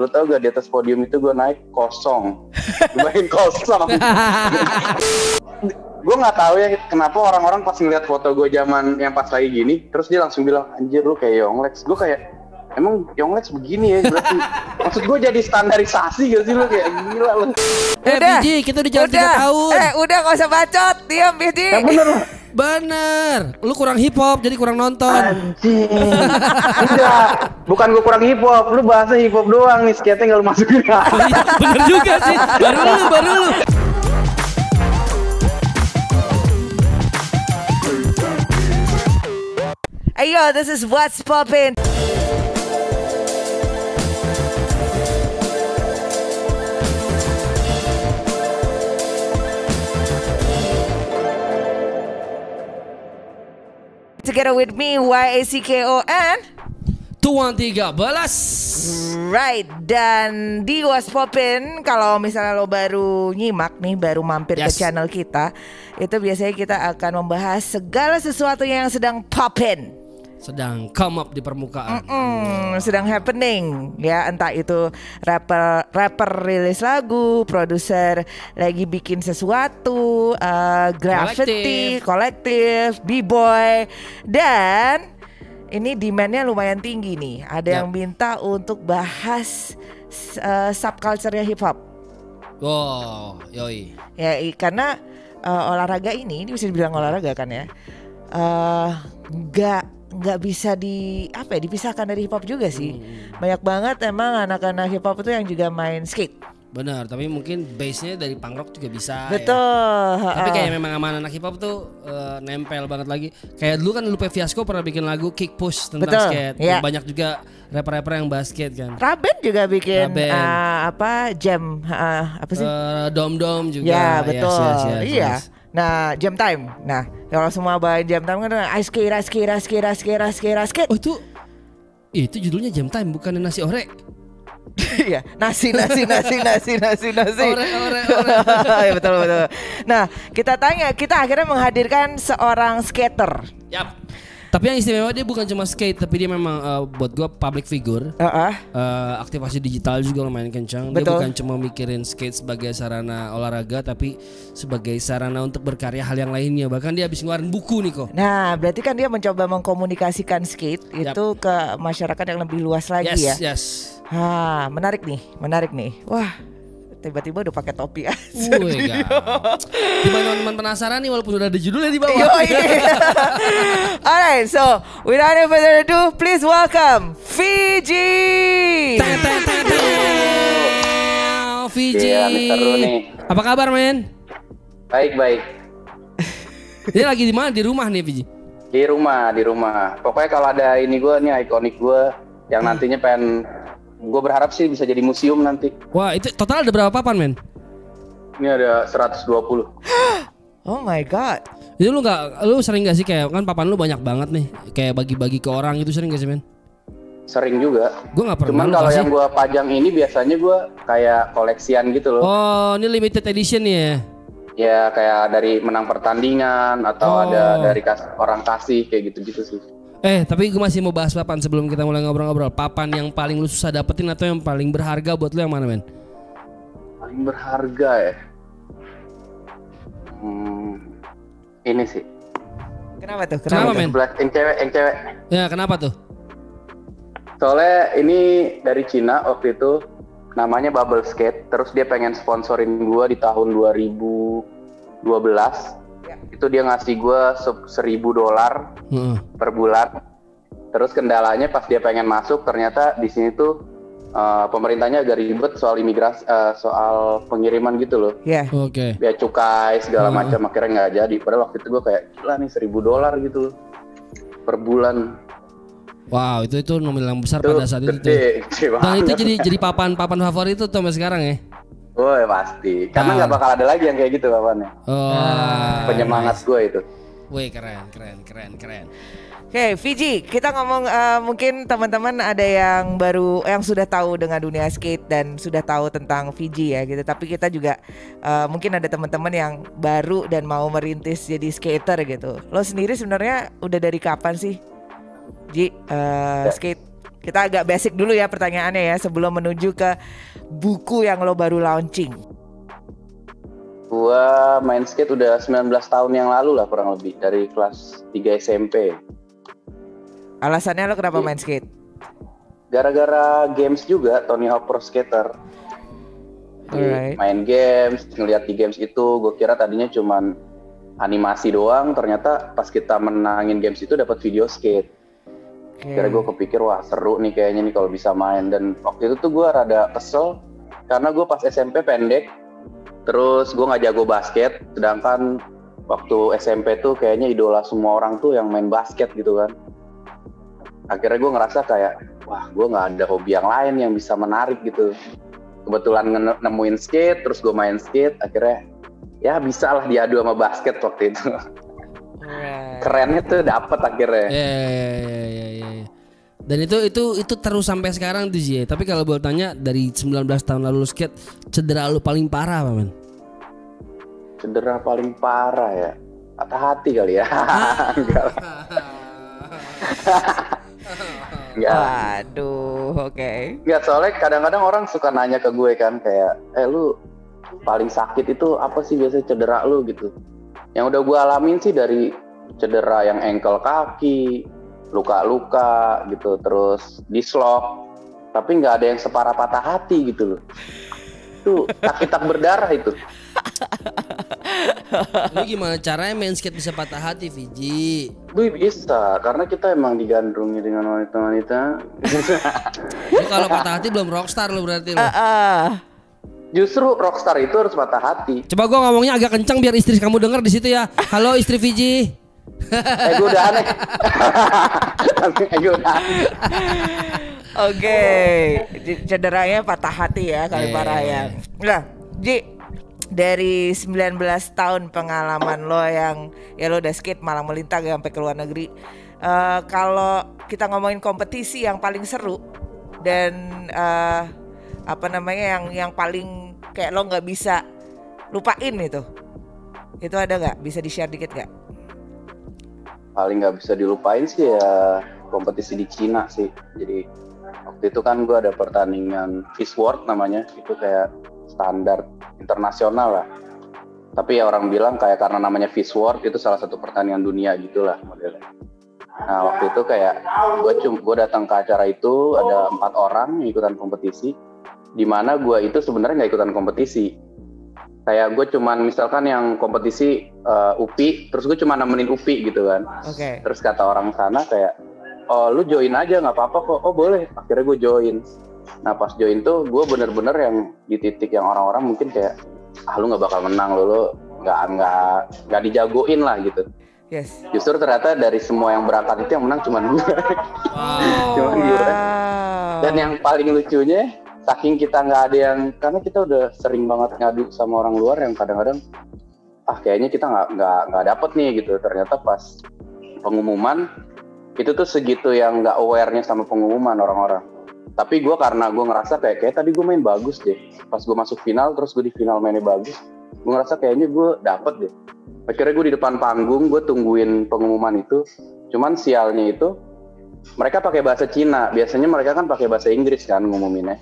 Lu tau gak di atas podium itu gue naik kosong. Gue main kosong. gue nggak tahu ya kenapa orang-orang pas ngeliat foto gue zaman yang pas lagi gini, terus dia langsung bilang anjir lu kayak Yonglex. Gue kayak emang Yonglex begini ya berarti. Maksud gue jadi standarisasi gak sih lu kayak gila lu. Eh Biji, kita udah jalan udah. 3 tahun. Eh, udah gak usah bacot. Diam, Biji. Ya bener. Bener. Lu kurang hip hop jadi kurang nonton. Anjing. Enggak, bukan gue kurang hip hop, lu bahasa hip hop doang nih, skate nggak lu masukin. Iya, Bener juga sih. Baru lu, baru lu. Ayo, this is what's poppin'. Together with me, Y-A-C-K-O-N Tuan 13. Right, dan di Was Popin kalau misalnya lo baru nyimak nih, baru mampir ke Yes. channel kita, itu biasanya kita akan membahas segala sesuatu yang sedang poppin, Sedang come up di permukaan. Hmm, sedang happening ya, entah itu rapper rapper rilis lagu, produser lagi bikin sesuatu, uh, graffiti, kolektif, b-boy, dan ini demandnya lumayan tinggi nih. Ada Yap. yang minta untuk bahas uh, subculture-nya hip hop. Wow, yoi. Ya, karena uh, olahraga ini, ini bisa dibilang olahraga kan ya, eh, nggak nggak bisa di apa ya dipisahkan dari hip hop juga sih. Banyak banget emang anak-anak hip hop itu yang juga main skate. Benar, tapi mungkin base-nya dari punk rock juga bisa. ya. Betul. Tapi ha-ha. kayak memang sama anak hip hop tuh eh, nempel banget lagi. Kayak dulu kan Lupe Fiasco pernah bikin lagu Kick Push tentang Betul, skate. iya. Banyak juga rapper-rapper yang basket kan. Raben juga bikin Raben. uh, apa jam uh, apa sih? Eh, Dom Dom juga. ya Yes, betul. yes, yes, iya. yes. Nah jam time. Nah kalau semua bawain jam time kan ice skate, ice skate, ice skate, ice skate, ice skate, ice skate. Oh itu itu judulnya Jam Time bukan nasi ore. Iya, nasi, nasi, nasi, nasi, nasi, nasi. Ore, ore, ore. ya betul betul. Nah, kita tanya, kita akhirnya menghadirkan seorang skater. Yap. Tapi yang istimewa dia bukan cuma skate, tapi dia memang eh, buat gua public figure. Heeh. Eh, aktivasi digital juga lumayan kencang. Dia Betul. bukan cuma mikirin skate sebagai sarana olahraga, tapi sebagai sarana untuk berkarya hal yang lainnya. Bahkan dia habis ngeluarin buku nih kok. Nah, berarti kan dia mencoba mengkomunikasikan skate Yap. itu ke masyarakat yang lebih luas lagi Yes, ya. yes. Ah, menarik nih, menarik nih. Wah, tiba-tiba udah pakai topi aja. Wih. Gimana teman-teman penasaran nih walaupun udah ada judulnya di bawah. Yoi. Alright, so without any further ado, please welcome Fiji. Fiji. Iya. Apa kabar, men? Baik baik. Dia lagi di mana? Di rumah nih, Fiji. Di rumah, di rumah. Pokoknya kalau ada ini gue nih ikonik gue yang nantinya pengen gue berharap sih bisa jadi museum nanti. Wah, itu total ada berapa papan, men? Ini ada 120. Oh my god. Itu lu nggak, lu sering gak sih kayak kan papan lu banyak banget nih, kayak bagi-bagi ke orang itu sering gak sih, men? Sering juga. Gue nggak pernah. Cuman kalau yang gue pajang ini biasanya gue kayak koleksian gitu loh. Oh, ini limited edition ya? Ya kayak dari menang pertandingan atau Oh. ada dari kas- orang kasih kayak gitu-gitu sih. Eh, tapi gue masih mau bahas papan sebelum kita mulai ngobrol-ngobrol. Papan yang paling lu susah dapetin atau yang paling berharga buat lu yang mana, men? Paling berharga ya. Hmm, ini sih. Kenapa tuh? Kenapa, Kenapa? men? Yang cewek, yang cewek. Ya, kenapa tuh? Soalnya ini dari Cina waktu itu namanya Bubble Skate. Terus dia pengen sponsorin gua di tahun 2012. Ya. Itu dia ngasih gua se- seribu dolar Heeh. per bulan. Terus kendalanya pas dia pengen masuk ternyata di sini tuh eh, pemerintahnya agak ribet soal imigrasi, eh, soal pengiriman gitu loh. Ya. Oke. Biaya cukai segala Hmm. macam akhirnya nggak jadi. Padahal waktu itu gua kayak gila nih seribu dolar gitu loh per bulan. Wow, itu itu nominal yang besar Itu pada saat itu. tuh. gede, gede Dan banget. itu jadi jadi papan-papan favorit tuh sampai sekarang ya. Woi pasti, karena Ah. nggak bakal ada lagi yang kayak gitu papannya. Oh. Ah, Penyemangat gue itu. Wih, keren, keren, keren, keren. Oke, Fiji, kita ngomong eh, mungkin teman-teman ada yang baru yang sudah tahu dengan dunia skate dan sudah tahu tentang Fiji ya gitu. Tapi kita juga eh, mungkin ada teman-teman yang baru dan mau merintis jadi skater gitu. Lo sendiri sebenarnya udah dari kapan sih, Ji eh, skate? Kita agak basic dulu ya pertanyaannya ya sebelum menuju ke buku yang lo baru launching. Gua main skate udah 19 tahun yang lalu lah kurang lebih dari kelas 3 SMP. Alasannya lo kenapa Iya. main skate? Gara-gara games juga Tony Hawk Pro Skater. Alright. Main games, ngeliat di games itu, gue kira tadinya cuman animasi doang. Ternyata pas kita menangin games itu dapat video skate. Oke. Kira gue kepikir wah seru nih kayaknya nih kalau bisa main. Dan waktu itu tuh gue rada kesel karena gue pas SMP pendek, terus gue nggak jago basket. Sedangkan waktu SMP tuh kayaknya idola semua orang tuh yang main basket gitu kan. Akhirnya gue ngerasa kayak wah gue nggak ada hobi yang lain yang bisa menarik gitu. Kebetulan nemuin skate, terus gue main skate, akhirnya ya bisa lah diadu sama basket waktu itu. Alright. Kerennya tuh dapet akhirnya. Ya, ya, ya, ya, ya, ya. Dan itu itu itu terus sampai sekarang tuh Zie. Tapi kalau boleh tanya dari 19 tahun lalu lu skate, cedera lu paling parah apa men? Cedera paling parah ya. Patah hati kali ya. Enggak lah. Enggak. Waduh, oke. Enggak, soalnya kadang-kadang orang suka nanya ke gue kan kayak, eh lu paling sakit itu apa sih biasanya cedera lu gitu. Yang udah gue alamin sih dari cedera yang ankle kaki, luka-luka gitu, terus dislok. Tapi nggak ada yang separah patah hati gitu loh. Itu sakit tak berdarah itu. Lu gimana caranya main skate bisa patah hati Viji? Gue bisa, karena kita emang digandrungi dengan wanita-wanita. Lu kalau patah hati belum rockstar lu berarti lu. Ah, ah. Justru rockstar itu harus patah hati. Coba gua ngomongnya agak kencang biar istri kamu denger di situ ya. Halo istri Viji. Eh gue udah aneh. eh gue udah aneh. Oke, C- cederanya patah hati ya kali Iya. parah ya. Nah, Ji, dari 19 tahun pengalaman lo yang ya lo udah skate malang melintang ya sampai ke luar negeri. Eh, kalau kita ngomongin kompetisi yang paling seru dan eh, apa namanya yang yang paling kayak lo nggak bisa lupain itu, itu ada nggak? Bisa di share dikit nggak? Paling nggak bisa dilupain sih ya kompetisi di Cina sih. Jadi waktu itu kan gue ada pertandingan Fish World namanya. Itu kayak standar internasional lah. Tapi ya orang bilang kayak karena namanya Fish World itu salah satu pertandingan dunia gitulah modelnya. Nah waktu itu kayak gue cum gue datang ke acara itu ada empat orang ikutan kompetisi. Di mana gue itu sebenarnya nggak ikutan kompetisi. Kayak gue cuman misalkan yang kompetisi eh, UPI, terus gue cuma nemenin UPI gitu kan. Oke. Terus kata orang sana kayak, oh lu join aja nggak apa-apa kok. Oh boleh. Akhirnya gue join. Nah pas join tuh gue bener-bener yang di titik yang orang-orang mungkin kayak, ah lu nggak bakal menang lo, lo nggak nggak nggak dijagoin lah gitu. Yes. Justru ternyata dari semua yang berangkat itu yang menang cuma gue. Wow. Cuma gue. Wow. Dan yang paling lucunya, saking kita nggak ada yang, karena kita udah sering banget ngadu sama orang luar yang kadang-kadang, ah kayaknya kita nggak nggak nggak dapet nih gitu. Ternyata pas pengumuman itu tuh segitu yang nggak awarenya sama pengumuman orang-orang. Tapi gue karena gue ngerasa kayak kayak tadi gue main bagus deh. Pas gue masuk final, terus gue di final mainnya bagus, gue ngerasa kayaknya gue dapet deh. Akhirnya gue di depan panggung, gue tungguin pengumuman itu. Cuman sialnya itu mereka pakai bahasa Cina. Biasanya mereka kan pakai bahasa Inggris kan ngumuminnya.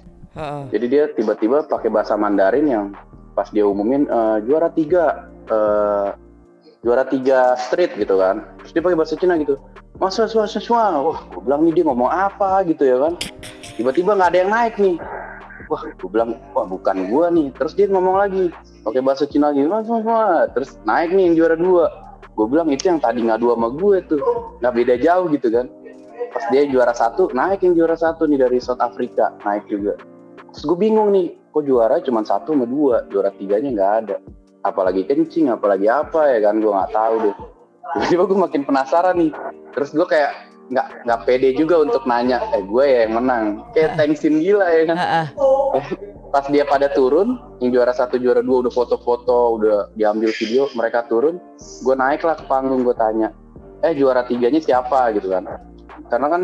Jadi dia tiba-tiba pakai bahasa Mandarin yang pas dia umumin eh, juara tiga, eh, juara tiga street gitu kan. Terus dia pakai bahasa Cina gitu. Mas, mas, mas, mas, mas. wah, gue bilang nih dia ngomong apa gitu ya kan. Tiba-tiba nggak ada yang naik nih. Wah, gue bilang, wah bukan gua nih. Terus dia ngomong lagi, pakai bahasa Cina mas, mas, mas. Terus naik nih yang juara dua. Gue bilang itu yang tadi ngadu sama gue tuh, nggak beda jauh gitu kan. Pas dia juara satu, naik yang juara satu nih dari South Africa, naik juga. Terus gue bingung nih, kok juara cuma satu sama dua, juara tiganya nggak ada. Apalagi kencing, apalagi apa ya kan, gue nggak tahu deh. Tiba-tiba gue makin penasaran nih. Terus gue kayak nggak nggak pede juga untuk nanya, eh gue ya yang menang. Kayak tensin gila ya kan. Pas dia pada turun, yang juara satu, juara dua udah foto-foto, udah diambil video, mereka turun. Gue naik lah ke panggung, gue tanya, eh juara tiganya siapa gitu kan. Karena kan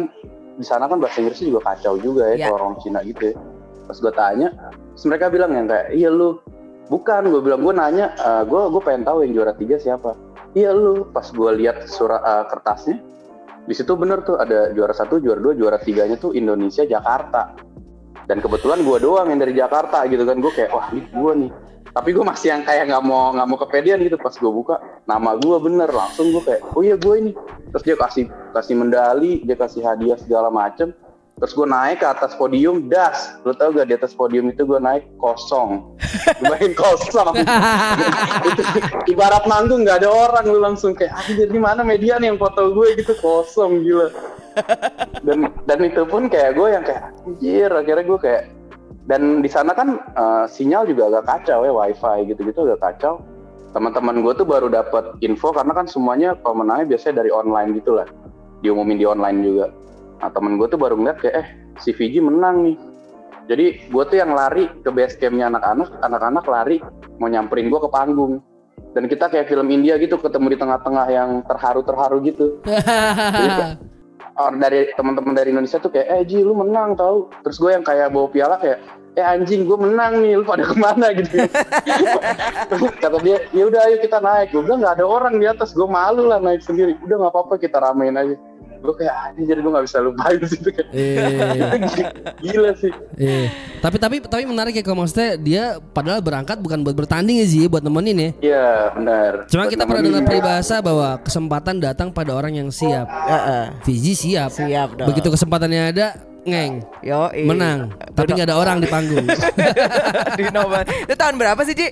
di sana kan bahasa Inggrisnya juga kacau juga ya, kalau orang Cina gitu ya. Pas gue tanya, mereka bilang yang kayak, iya lu, bukan, gue bilang gue nanya, "Eh, gue gue pengen tahu yang juara tiga siapa. Iya lu, pas gue lihat surat eh, kertasnya, di situ bener tuh ada juara satu juara dua juara tiganya tuh Indonesia Jakarta. Dan kebetulan gue doang yang dari Jakarta gitu kan gue kayak wah ini gue nih. Tapi gue masih yang kayak nggak mau nggak mau kepedean gitu pas gue buka nama gue bener langsung gue kayak oh iya gue ini. Terus dia kasih kasih medali dia kasih hadiah segala macem terus gue naik ke atas podium das. Lo tau gak di atas podium itu gue naik kosong. Gue main kosong. Itu, ibarat manggung nggak ada orang. Lu langsung kayak anjir di mana? Media nih yang foto gue gitu. Kosong gila. Dan dan itu pun kayak gue yang kayak anjir. Akhirnya gue kayak dan di sana kan uh, sinyal juga agak kacau ya wifi gitu-gitu agak kacau. Teman-teman gue tuh baru dapat info karena kan semuanya kalau menangnya biasanya dari online gitu lah. Diumumin di online juga nah temen gue tuh baru ngeliat kayak eh si Fiji menang nih. Jadi gue tuh yang lari ke base campnya anak-anak anak-anak lari mau nyamperin gue ke panggung. Dan kita kayak film India gitu ketemu di tengah-tengah yang terharu-terharu gitu. Orang dari teman-teman dari Indonesia tuh kayak eh Ji lu menang tau. Terus gue yang kayak bawa piala kayak eh anjing gue menang nih lu pada ke mana? Gitu. Kata dia ya udah ayo kita naik. Gue bilang nggak ada orang di atas gue malu lah naik sendiri. Udah nggak apa-apa kita ramein aja gue kayak anjing jadi gue nggak bisa lupain situ kayak Eh, gila sih eh. Tapi tapi tapi menarik ya kalau maksudnya dia padahal berangkat bukan buat bertanding ya Zi, buat nemenin ya. iya benar Cuma Buat kita pernah dengar peribahasa bahwa kesempatan datang pada orang yang siap. Heeh. Fiji siap. Siap dong. Begitu kesempatannya ada, ngeng. Yo, Menang. Tapi nggak ada orang di panggung. di nomor. Itu tahun berapa sih, Ji?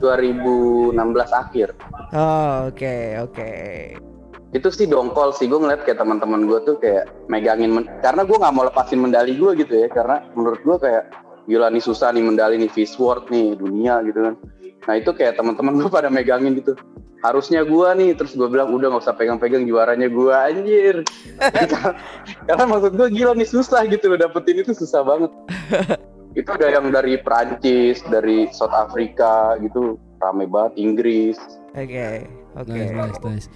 2016 akhir Oh, oke, oke. Itu sih dongkol sih gue ngeliat kayak teman-teman gue tuh kayak megangin men- karena gue nggak mau lepasin medali gue gitu ya karena menurut gue kayak gila nih susah nih medali nih Fish World nih dunia gitu kan. Nah itu kayak teman-teman gue pada megangin gitu. Harusnya gue nih terus gue bilang udah nggak usah pegang-pegang juaranya gue anjir. Karena, karena maksud gue gila nih susah gitu loh dapetin itu susah banget. Itu ada yang dari Prancis dari South Africa gitu rame banget Inggris. Oke, oke. nice, nice, nice.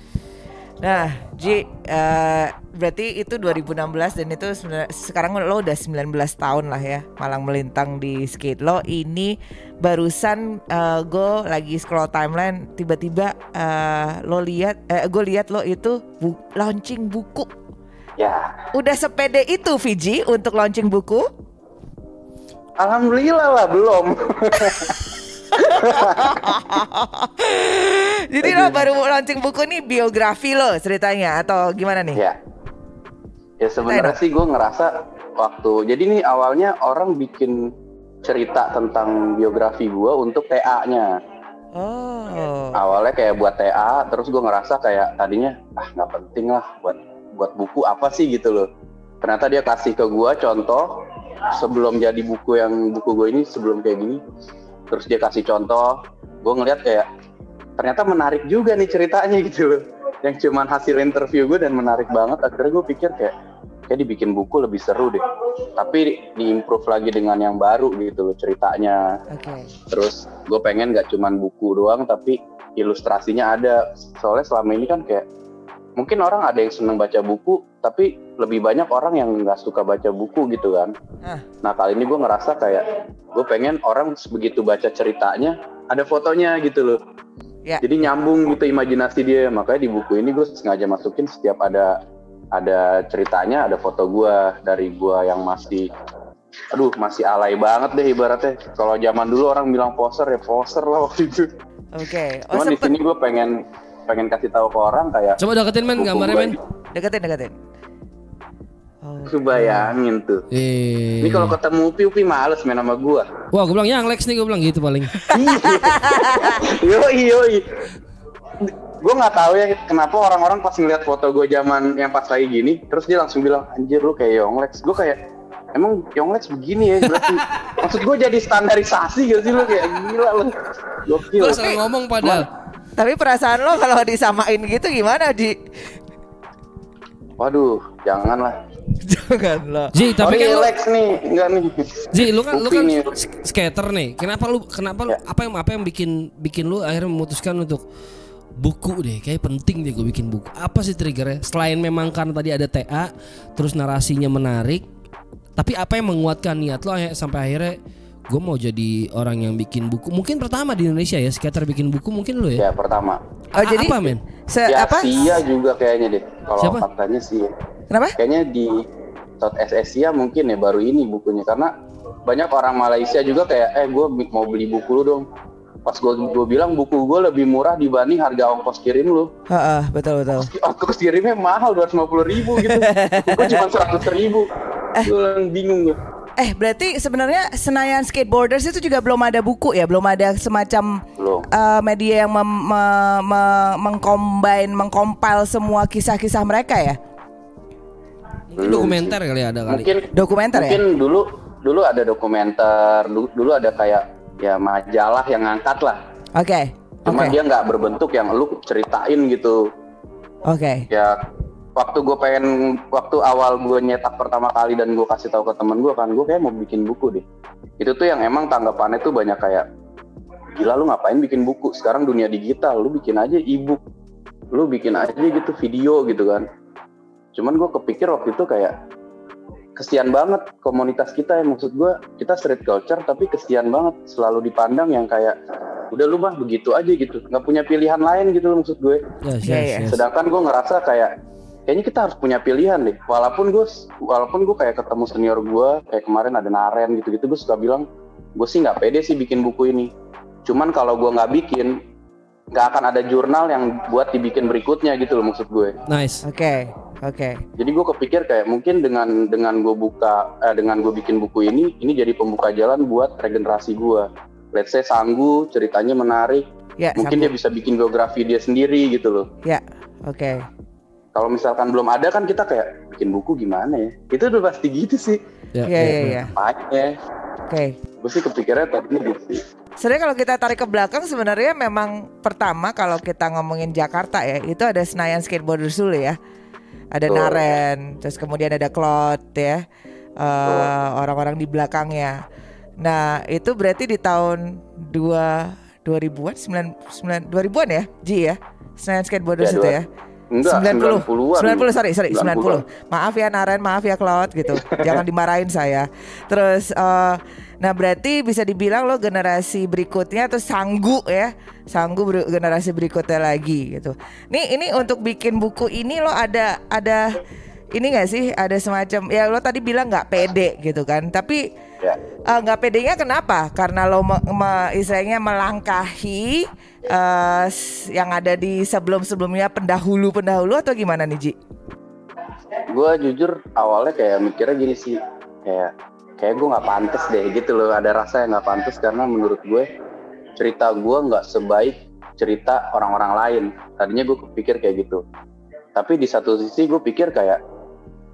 Nah, Ji, eh, berarti itu 2016 dan itu sekarang lo udah 19 tahun lah ya malang melintang di skate lo. Ini barusan eh, gue lagi scroll timeline tiba-tiba eh, lo lihat eh, gue lihat lo itu bu- launching buku. ya Udah sepede itu Fiji untuk launching buku? Alhamdulillah lah belum Jadi lo baru launching buku nih biografi lo ceritanya atau gimana nih? Ya. Ya sebenarnya sih gue ngerasa waktu jadi nih awalnya orang bikin cerita tentang biografi gue untuk TA-nya. Oh. Awalnya kayak buat TA, terus gue ngerasa kayak tadinya ah nggak penting lah buat buat buku apa sih gitu loh. Ternyata dia kasih ke gue contoh sebelum jadi buku yang buku gue ini sebelum kayak gini. Terus dia kasih contoh, gue ngeliat kayak ternyata menarik juga nih ceritanya gitu loh. Yang cuman hasil interview gue dan menarik banget akhirnya gue pikir kayak kayak dibikin buku lebih seru deh. Tapi diimprove lagi dengan yang baru gitu loh ceritanya. Oke. terus gue pengen gak cuman buku doang tapi ilustrasinya ada. Soalnya selama ini kan kayak mungkin orang ada yang seneng baca buku tapi lebih banyak orang yang nggak suka baca buku gitu kan Ah. nah kali ini gue ngerasa kayak gue pengen orang begitu baca ceritanya ada fotonya gitu loh Ya. jadi nyambung gitu imajinasi dia makanya di buku ini gue sengaja masukin setiap ada ada ceritanya ada foto gue dari gue yang masih aduh masih alay banget deh ibaratnya kalau zaman dulu orang bilang poser ya poser lah waktu itu Oke. Oh cuman di sini gue pengen pengen kasih tahu ke orang kayak Coba deketin men gambarnya men. deketin deketin. Oh. Lu bayangin tuh Eh. ini kalau ketemu Upi Upi males main sama gue Wah, gue bilang yang Lex nih, gue bilang gitu paling. yoi yoi gue nggak tahu ya kenapa orang-orang pas ngeliat foto gue zaman yang pas lagi gini terus dia langsung bilang anjir lu kayak Yonglex gue kayak emang Yonglex begini ya berarti maksud gue jadi standarisasi gak sih lu kayak gila lu gokil Gue salah ngomong padahal. Tapi perasaan lo kalau disamain gitu gimana, Ji? waduh janganlah Jangan lo. Ji, tapi oh, kan ini lu, Lex nih enggak nih Ji, lu kan lu kan nih. sk- skater nih. Kenapa lu kenapa lu Ya. apa yang apa yang bikin bikin lu akhirnya memutuskan untuk buku deh, kayak penting deh gue bikin buku. Apa sih triggernya? Selain memang karena tadi ada TA, terus narasinya menarik, tapi apa yang menguatkan niat lo sampai akhirnya gue mau jadi orang yang bikin buku. Mungkin pertama di Indonesia ya skater bikin buku mungkin lu ya. ya pertama Oh, jadi apa men? se ya apa? Sia juga kayaknya deh. Kalau Siapa? faktanya sih. Kenapa? Kayaknya di South Asia mungkin ya baru ini bukunya karena banyak orang Malaysia juga kayak eh gue mau beli buku lu dong. Pas gue gue bilang buku gue lebih murah dibanding harga ongkos kirim lu. Heeh, betul betul. Ongkos kirimnya mahal 250 ribu gitu. Gue cuma 100 ribu. Gue bingung gue. Eh berarti sebenarnya Senayan Skateboarders itu juga belum ada buku ya, belum ada semacam Belum. eh, media yang mem, me- me- mengcombine, mengkompil semua kisah-kisah mereka ya. Mungkin dokumenter kali ada kali. Mungkin Dokumenter ya? mungkin dulu dulu ada dokumenter, dulu, dulu ada kayak ya majalah yang ngangkat lah. Oke. Cuma Oke. dia nggak berbentuk yang lu ceritain gitu. Oke. Ya waktu gue pengen waktu awal gue nyetak pertama kali dan gue kasih tahu ke temen gue kan gue kayak mau bikin buku deh. Itu tuh yang emang tanggapannya tuh banyak kayak gila lu ngapain bikin buku? Sekarang dunia digital lu bikin aja ebook. Lu bikin aja gitu video gitu kan. Cuman gue kepikir waktu itu kayak kesian banget komunitas kita yang maksud gue kita street culture tapi kesian banget. Selalu dipandang yang kayak udah lu mah begitu aja gitu. Nggak punya pilihan lain gitu maksud gue. Yes, Iya, yes, iya. yes. sedangkan gue ngerasa kayak kayaknya kita harus punya pilihan deh walaupun gue walaupun gue kayak ketemu senior gue kayak kemarin ada Naren gitu gitu gue suka bilang gue sih nggak pede sih bikin buku ini cuman kalau gue nggak bikin nggak akan ada jurnal yang buat dibikin berikutnya gitu loh maksud gue Nice. Oke. Oke. jadi gue kepikir kayak mungkin dengan dengan gue buka eh, dengan gue bikin buku ini ini jadi pembuka jalan buat regenerasi gue let's say Sanggu ceritanya menarik Ya. mungkin dia bisa bikin biografi dia sendiri gitu loh Ya. Oke. Kalau misalkan belum ada kan kita kayak bikin buku gimana ya itu udah pasti gitu sih Ya, Iya iya iya. Makanya Oke. gue sih kepikirnya tadi gitu sih Sebenarnya kalau kita tarik ke belakang sebenarnya memang pertama kalau kita ngomongin Jakarta ya itu ada Senayan Skateboarders dulu ya. Ada Betul. Naren, terus kemudian ada Claude ya. eh, orang-orang di belakangnya. Nah, itu berarti di tahun 2 2000-an 9 9 2000-an ya, Ji ya. Senayan Skateboarders Ya, itu dua- ya. Enggak 90 90-an 90 sorry sorry 90-an. 90 maaf ya Naren maaf ya Claude gitu. Jangan dimarahin saya. Terus eh, nah berarti bisa dibilang lo generasi berikutnya tuh sanggu ya. Sanggu ber- generasi berikutnya lagi gitu. Nih ini untuk bikin buku ini lo ada ada ini gak sih? Ada semacam ya lo tadi bilang nggak pede gitu kan. Tapi ya Eh, nggak pedenya kenapa? Karena lo me, me- istilahnya melangkahi s- yang ada di sebelum-sebelumnya pendahulu-pendahulu atau gimana nih Ji? gue jujur awalnya kayak mikirnya gini sih. Kayak kayak gue nggak pantas deh gitu loh. Ada rasa yang nggak pantas karena menurut gue cerita gue nggak sebaik cerita orang-orang lain. Tadinya gue kepikir kayak gitu. Tapi di satu sisi gue pikir kayak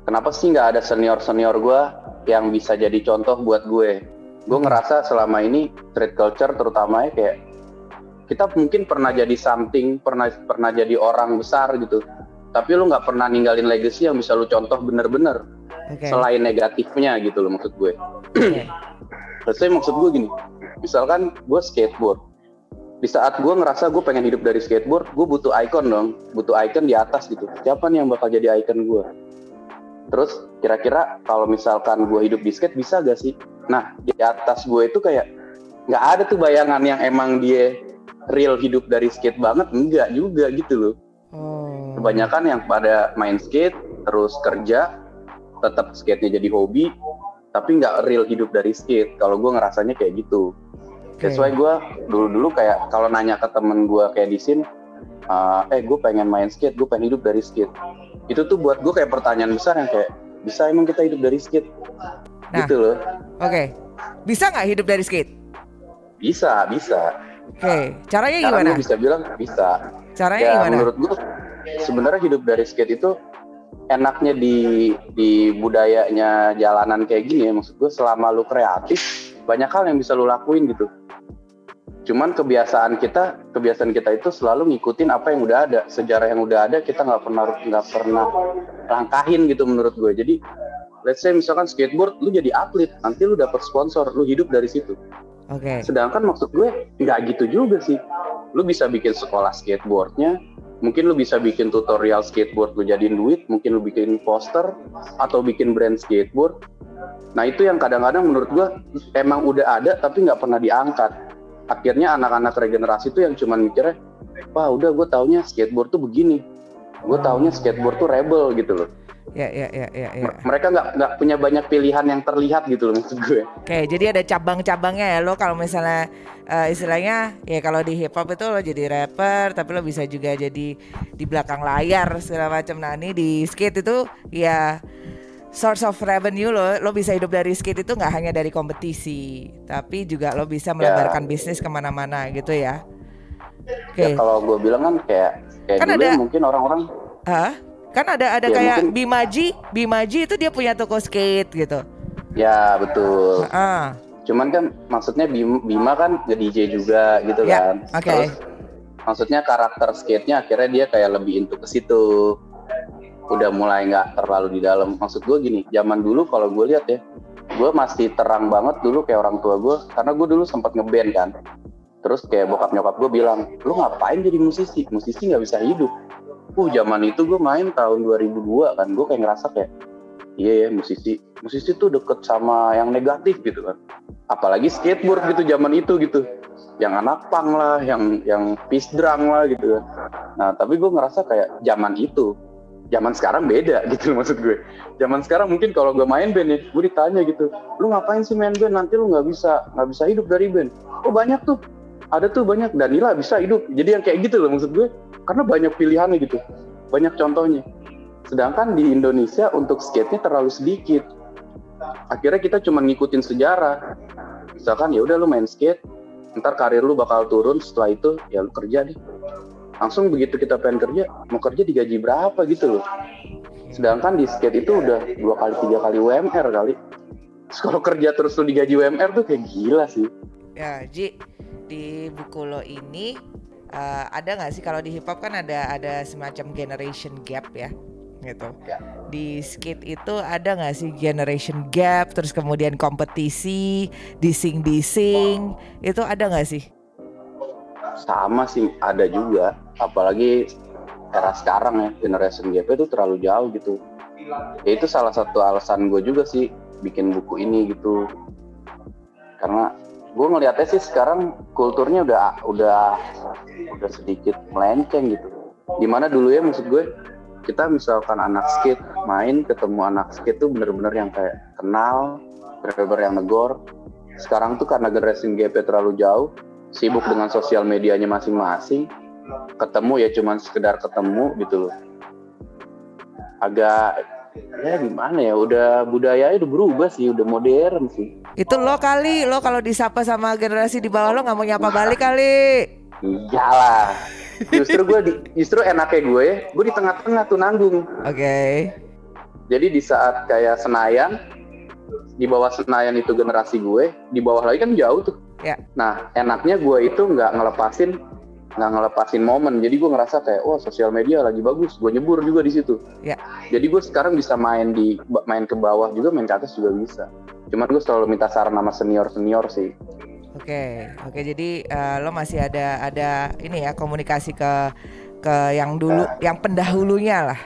kenapa sih nggak ada senior senior gue yang bisa jadi contoh buat gue gue ngerasa selama ini street culture terutama ya kayak kita mungkin pernah jadi something pernah pernah jadi orang besar gitu tapi lu nggak pernah ninggalin legacy yang bisa lu contoh bener-bener Oke. selain negatifnya gitu loh maksud gue. Terus saya maksud gue gini, misalkan gue skateboard, di saat gue ngerasa gue pengen hidup dari skateboard, gue butuh icon dong, butuh icon di atas gitu. Siapa nih yang bakal jadi icon gue? Terus kira-kira kalau misalkan gue hidup di skate bisa gak sih? Nah di atas gue itu kayak nggak ada tuh bayangan yang emang dia real hidup dari skate banget, enggak juga gitu loh. Oh. kebanyakan yang pada main skate terus kerja tetap skate-nya jadi hobi tapi nggak real hidup dari skate. Kalau gue ngerasanya kayak gitu. That's why gue dulu-dulu kayak kalau nanya ke temen gue kayak di sini "Ah, eh gue pengen main skate gue pengen hidup dari skate itu tuh buat gue kayak pertanyaan besar yang kayak bisa emang kita hidup dari skate Nah. gitu loh Oke. Bisa nggak hidup dari skate? bisa bisa Oke. Caranya Sekarang gimana? bisa bilang bisa Caranya ya gimana? menurut gue sebenarnya hidup dari skate itu enaknya di di budayanya jalanan kayak gini ya maksud gue selama lu kreatif banyak hal yang bisa lu lakuin gitu cuman kebiasaan kita kebiasaan kita itu selalu ngikutin apa yang udah ada sejarah yang udah ada kita nggak pernah nggak pernah langkahin gitu menurut gue jadi let's say misalkan skateboard lu jadi atlet nanti lu dapat sponsor lu hidup dari situ Oke. Sedangkan maksud gue nggak gitu juga sih. Lu bisa bikin sekolah skateboardnya, mungkin lu bisa bikin tutorial skateboard lu jadiin duit, mungkin lu bikin poster atau bikin brand skateboard. Nah itu yang kadang-kadang menurut gue emang udah ada tapi nggak pernah diangkat. Akhirnya anak-anak regenerasi itu yang cuman mikirnya, wah udah gue taunya skateboard tuh begini gue taunya skateboard tuh rebel gitu loh Ya ya ya ya ya. Mereka nggak nggak punya banyak pilihan yang terlihat gitu loh maksud gue Oke, jadi ada cabang-cabangnya ya lo kalau misalnya eh, istilahnya ya kalau di hip hop itu lo jadi rapper tapi lo bisa juga jadi di belakang layar segala macam. Nah, ini di skate itu ya source of revenue lo lo bisa hidup dari skate itu nggak hanya dari kompetisi tapi juga lo bisa melebarkan bisnis ke mana-mana gitu ya. Oke. ya kalau gue bilang kan kayak kayak Kan dulu ada- ya mungkin orang-orang Hah? Kan ada ada Ya, kayak mungkin- Bimaji, Bimaji itu dia punya toko skate gitu. ya betul Ah, cuman kan maksudnya Bima, Bima kan nge DJ juga gitu Ya, kan oke. Terus, maksudnya karakter skate-nya akhirnya dia kayak lebih into ke situ udah mulai nggak terlalu di dalam. Maksud gue gini zaman dulu kalau gue lihat ya gue masih terang banget dulu kayak orang tua gue karena gue dulu sempat ngeband kan. Terus kayak bokap nyokap gue bilang lu ngapain jadi musisi? Musisi nggak bisa hidup. Uh zaman itu gue main tahun 2002 kan gue kayak ngerasa kayak iya ya musisi. Musisi tuh deket sama yang negatif gitu kan. Apalagi skateboard gitu zaman itu gitu. Yang anak pang lah yang yang peace drang lah gitu kan. Nah tapi gue ngerasa kayak zaman itu zaman sekarang beda gitu loh maksud gue. Zaman sekarang mungkin kalau gue main band ya gue ditanya gitu lu ngapain sih main band? Nanti lu nggak bisa nggak bisa hidup dari band. Oh banyak tuh. Ada tuh banyak. Danila bisa hidup. Jadi yang kayak gitu loh maksud gue. Karena banyak pilihannya gitu banyak contohnya. Sedangkan di Indonesia untuk skate-nya terlalu sedikit. Akhirnya kita cuma ngikutin sejarah. Misalkan ya udah lu main skate ntar karir lu bakal turun setelah itu ya lu kerja deh langsung begitu kita pengen kerja mau kerja digaji berapa gitu loh sedangkan di skate itu udah dua kali tiga kali UMR kali Terus kalau kerja terus lu digaji UMR tuh kayak gila sih Ya, Ji, di buku lo ini eh, ada nggak sih kalau di hip hop kan ada ada semacam generation gap ya, gitu. Ya. Di skate itu ada nggak sih generation gap, terus kemudian kompetisi, dising-dising, itu ada nggak sih? Sama sih ada juga. Apalagi era sekarang ya generation gap itu terlalu jauh gitu. Ya itu salah satu alasan gue juga sih bikin buku ini gitu. Karena gue ngelihatnya sih sekarang kulturnya udah udah udah sedikit melenceng gitu. Di mana dulu ya maksud gue kita misalkan anak skate main ketemu anak skate tuh bener-bener yang kayak kenal bener-bener yang negor. Sekarang tuh karena generation gap terlalu jauh sibuk dengan sosial medianya masing-masing ketemu ya cuman sekedar ketemu gitu loh. Agak ya gimana ya udah budayanya udah berubah sih udah modern sih. Itu lo kali, lo kalau disapa sama generasi di bawah lo nggak mau nyapa balik kali. iyalah justru gue di, justru enaknya gue ya gue di tengah-tengah tuh nanggung. Oke. jadi di saat kayak Senayan di bawah Senayan itu generasi gue di bawah lagi kan jauh tuh Ya. nah enaknya gue itu nggak ngelepasin nggak ngelepasin momen jadi gue ngerasa kayak wah sosial media lagi bagus gue nyebur juga di situ Ya. jadi gue sekarang bisa main di main ke bawah juga main ke atas juga bisa cuman gue selalu minta saran sama senior senior sih Oke, oke. Jadi eh, lo masih ada ada ini ya komunikasi ke ke yang dulu, yang pendahulunya lah.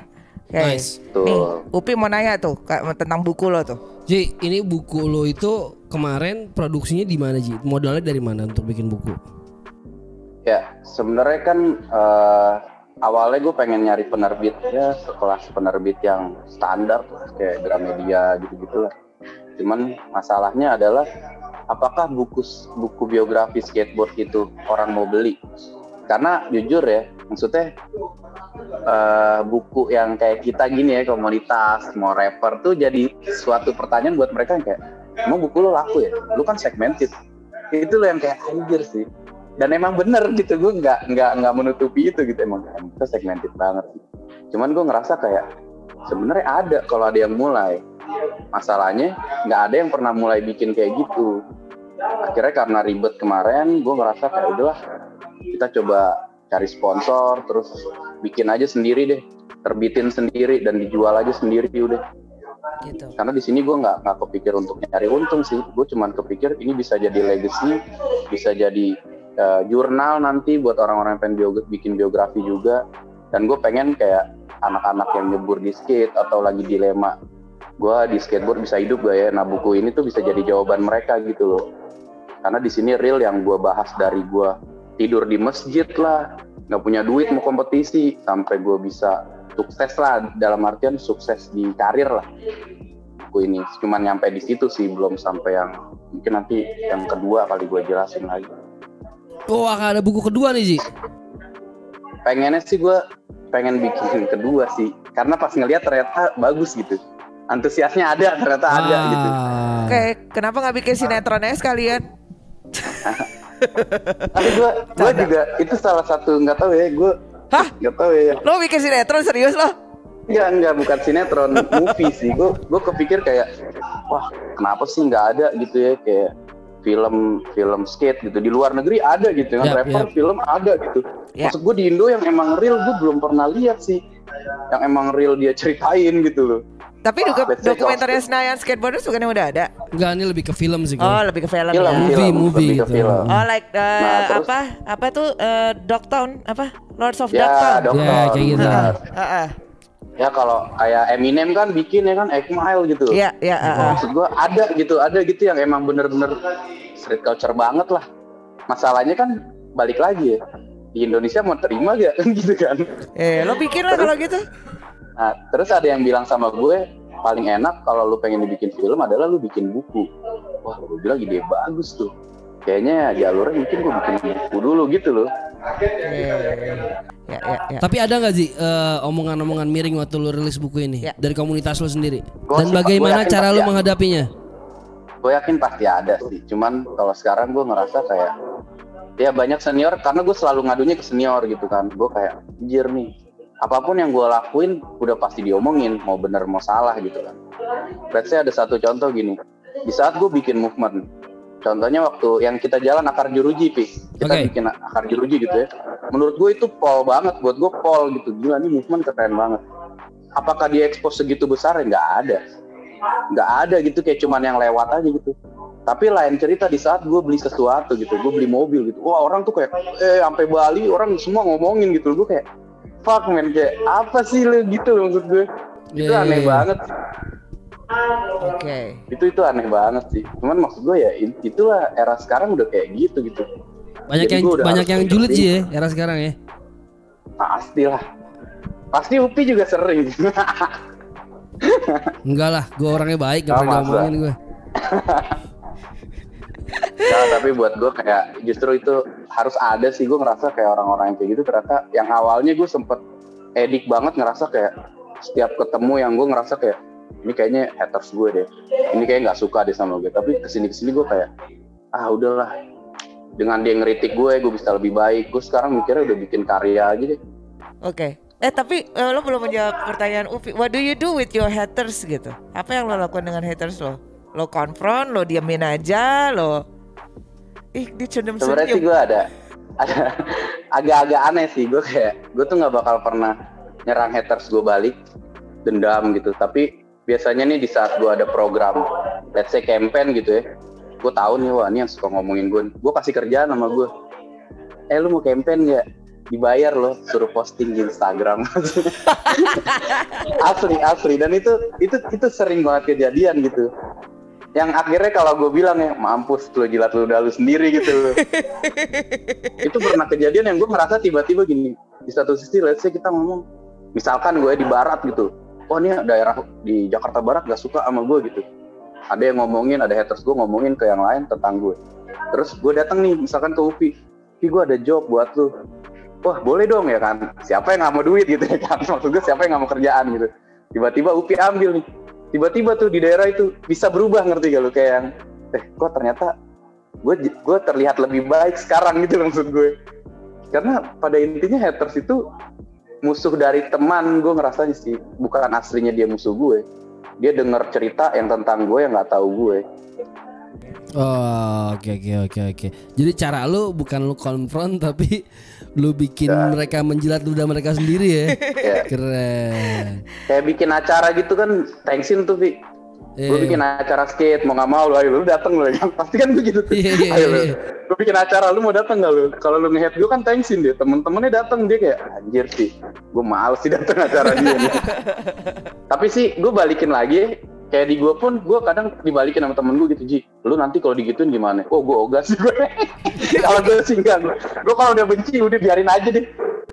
Oke. Nice. tuh Nih, Upi mau nanya tuh ka- tentang buku lo tuh. Ji, ini buku lo itu kemarin produksinya di mana Ji? Modalnya dari mana untuk bikin buku? Ya, sebenarnya kan eh, awalnya gue pengen nyari penerbit ya sekelas penerbit yang standar lah, kayak Gramedia gitu-gitu lah. Cuman masalahnya adalah apakah buku buku biografi skateboard itu orang mau beli? Karena jujur ya, maksudnya eh, buku yang kayak kita gini ya komunitas mau rapper tuh jadi suatu pertanyaan buat mereka kayak emang buku lo laku ya? Lu kan segmented. Itu lo yang kayak anjir sih. Dan emang bener gitu gue nggak nggak nggak menutupi itu gitu. Emang kita segmented banget. Cuman gue ngerasa kayak sebenarnya ada kalau ada yang mulai. Masalahnya nggak ada yang pernah mulai bikin kayak gitu. Akhirnya karena ribet kemarin gue ngerasa kayak udahlah kita coba cari sponsor terus bikin aja sendiri deh. Terbitin sendiri dan dijual aja sendiri udah Gitu. karena di sini gue nggak nggak kepikir untuk nyari untung sih. Gue cuman kepikir ini bisa jadi legacy bisa jadi eh, jurnal nanti buat orang-orang yang pengen bio- bikin biografi juga. Dan gue pengen kayak anak-anak yang nyebur di skate atau lagi dilema gue di skateboard bisa hidup gak ya? Nah buku ini tuh bisa jadi jawaban mereka gitu loh. Karena di sini real yang gue bahas dari gue tidur di masjid lah nggak punya duit mau kompetisi sampai gue bisa sukses lah dalam artian sukses di karir lah. Buku ini cuman nyampe di situ sih belum sampai yang mungkin nanti yang kedua kali gue jelasin lagi. Oh akan ada buku kedua nih Ji? Pengennya sih gue pengen bikin kedua sih karena pas ngeliat ternyata bagus gitu. Antusiasnya ada ternyata ada gitu. Ah. Oke, kenapa nggak bikin sinetronnya sekalian? tapi gue gue juga itu salah satu nggak tahu ya gue Hah? nggak tahu ya Lo bikin sinetron serius lo? Enggak, enggak bukan sinetron, movie sih. Gue gue kepikir kayak, wah kenapa sih nggak ada gitu ya kayak film film skate gitu di luar negeri ada gitu kan Yap, rapper yap. film ada gitu. Yap. Maksud gue di Indo yang emang real gue belum pernah lihat sih, yang emang real dia ceritain gitu loh. Tapi say dokumenternya Senayan Skateboarders bukannya udah ada? Enggak ini lebih ke film sih gua. Oh, lebih ke film, Film, ya. Movie, film, movie lebih ke gitu. film. Oh, like uh, Nah, terus- apa? Apa tuh uh, Dogtown? Apa? Lords of Ya, Dogtown. dokter. Ya, kayak gitu. Heeh. Ya kalau kayak Eminem kan bikin ya kan Eight Mile gitu. Iya, iya, heeh. Maksud gue ada gitu, ada gitu yang emang bener-bener street culture banget lah. Masalahnya kan balik lagi ya. Di Indonesia mau terima gak kan gitu kan. Eh, lo bikin lah kalau gitu. Nah, terus ada yang bilang sama gue paling enak kalau lu pengen dibikin film adalah lu bikin buku. Wah, gue bilang ide bagus tuh. Kayaknya jalurnya mungkin gue bikin buku dulu gitu loh. Ya, ya, ya. Tapi ada nggak sih eh, omongan-omongan miring waktu lu rilis buku ini Ya. dari komunitas lu sendiri? Gua Dan bagaimana cara lu ada. menghadapinya? gue yakin pasti ada sih cuman kalau sekarang gue ngerasa kayak ya banyak senior karena gue selalu ngadunya ke senior gitu kan. Gue kayak anjir nih apa pun yang gue lakuin udah pasti diomongin mau bener mau salah gitu kan. Let's say ada satu contoh gini di saat gue bikin movement contohnya waktu yang kita jalan akar juruji pi. Kita Oke. bikin akar juruji gitu ya. Menurut gue itu pol banget buat gue pol gitu. Gila nih movement keren banget. Apakah dia expose segitu besar? Ya nggak ada. Nggak ada gitu kayak cuman yang lewat aja gitu tapi lain cerita di saat gue beli sesuatu gitu gue beli mobil gitu. Wah orang tuh kayak eh sampai Bali orang semua ngomongin gitu. Gue kayak fuck man kayak apa sih lu? Gitu maksud gue itu Iya, aneh iya, iya. banget Oke. itu itu aneh banget sih. Cuman maksud gue ya it- itulah era sekarang udah kayak gitu gitu. Banyak Jadi yang banyak yang julid sih ya era sekarang ya. pasti lah pasti Upi juga sering. Enggak lah, gue orangnya baik, gak pernah ngomongin gue. Nah, tapi buat gue kayak justru itu harus ada sih gue ngerasa kayak orang-orang yang kayak gitu ternyata yang awalnya gue sempet edik banget ngerasa kayak setiap ketemu yang gue ngerasa kayak ini kayaknya haters gue deh ini kayak nggak suka deh sama gue tapi ke sini ke sini gue kayak ah udahlah dengan dia ngeritik gue gue bisa lebih baik gue sekarang mikirnya udah bikin karya aja deh Oke. Eh tapi eh, lo belum menjawab pertanyaan Upi. What do you do with your haters gitu? Apa yang lo lakukan dengan haters lo? Lo konfront, lo diamin aja, lo Ih, dia cendem sebenarnya sih gue ada. Ada. Agak-agak aneh sih gue kayak gue tuh nggak bakal pernah nyerang haters gue balik dendam gitu. Tapi biasanya nih di saat gue ada program let's say campaign gitu ya gue tahu nih wah ini yang suka ngomongin gue gue kasih kerjaan sama gue eh lu mau campaign nggak? Dibayar loh suruh posting di Instagram. Asli asli. Dan itu itu itu sering banget kejadian gitu yang akhirnya kalau gue bilang ya mampus lu jilat lu udah lu sendiri gitu. Itu pernah kejadian yang gue ngerasa tiba-tiba gini di satu sisi let's say kita ngomong misalkan gue di barat gitu oh ini daerah di Jakarta Barat gak suka sama gue gitu. Ada yang ngomongin ada haters gue ngomongin ke yang lain tentang gue terus gue datang nih misalkan ke Upi Upi gue ada job buat lu. Wah boleh dong ya kan. Siapa yang nggak mau duit? gitu ya kan. Maksud gue siapa yang nggak mau kerjaan gitu. Tiba-tiba Upi ambil nih tiba-tiba tuh di daerah itu bisa berubah ngerti gak lu? Kayak yang eh kok ternyata gue gue terlihat lebih baik sekarang gitu maksud gue. Karena pada intinya haters itu musuh dari teman gue ngerasanya sih bukan aslinya dia musuh gue. Dia denger cerita yang tentang gue yang nggak tahu gue. Oh, oke oke oke oke. Jadi cara lu bukan lu konfront tapi lu bikin mereka menjilat ludah mereka sendiri ya. ya Keren. kayak bikin acara gitu kan thanksin tuh Vi gue Iya. bikin acara skate mau nggak mau lu ayo lu dateng lu kan pasti kan begitu tuh Iya, iya, ayo lu iya. gue bikin acara lu mau dateng gak lu kalau lu nge gue kan thanksin dia temen-temennya dateng dia kayak anjir sih gue males sih dateng acara dia nih." tapi sih gue balikin lagi kayak di gue pun gue kadang dibalikin sama temen gue gitu Ji lu nanti kalau digituin gimana oh gue ogah sih gue kalau gue sih enggak gue gue kalau udah benci udah biarin aja deh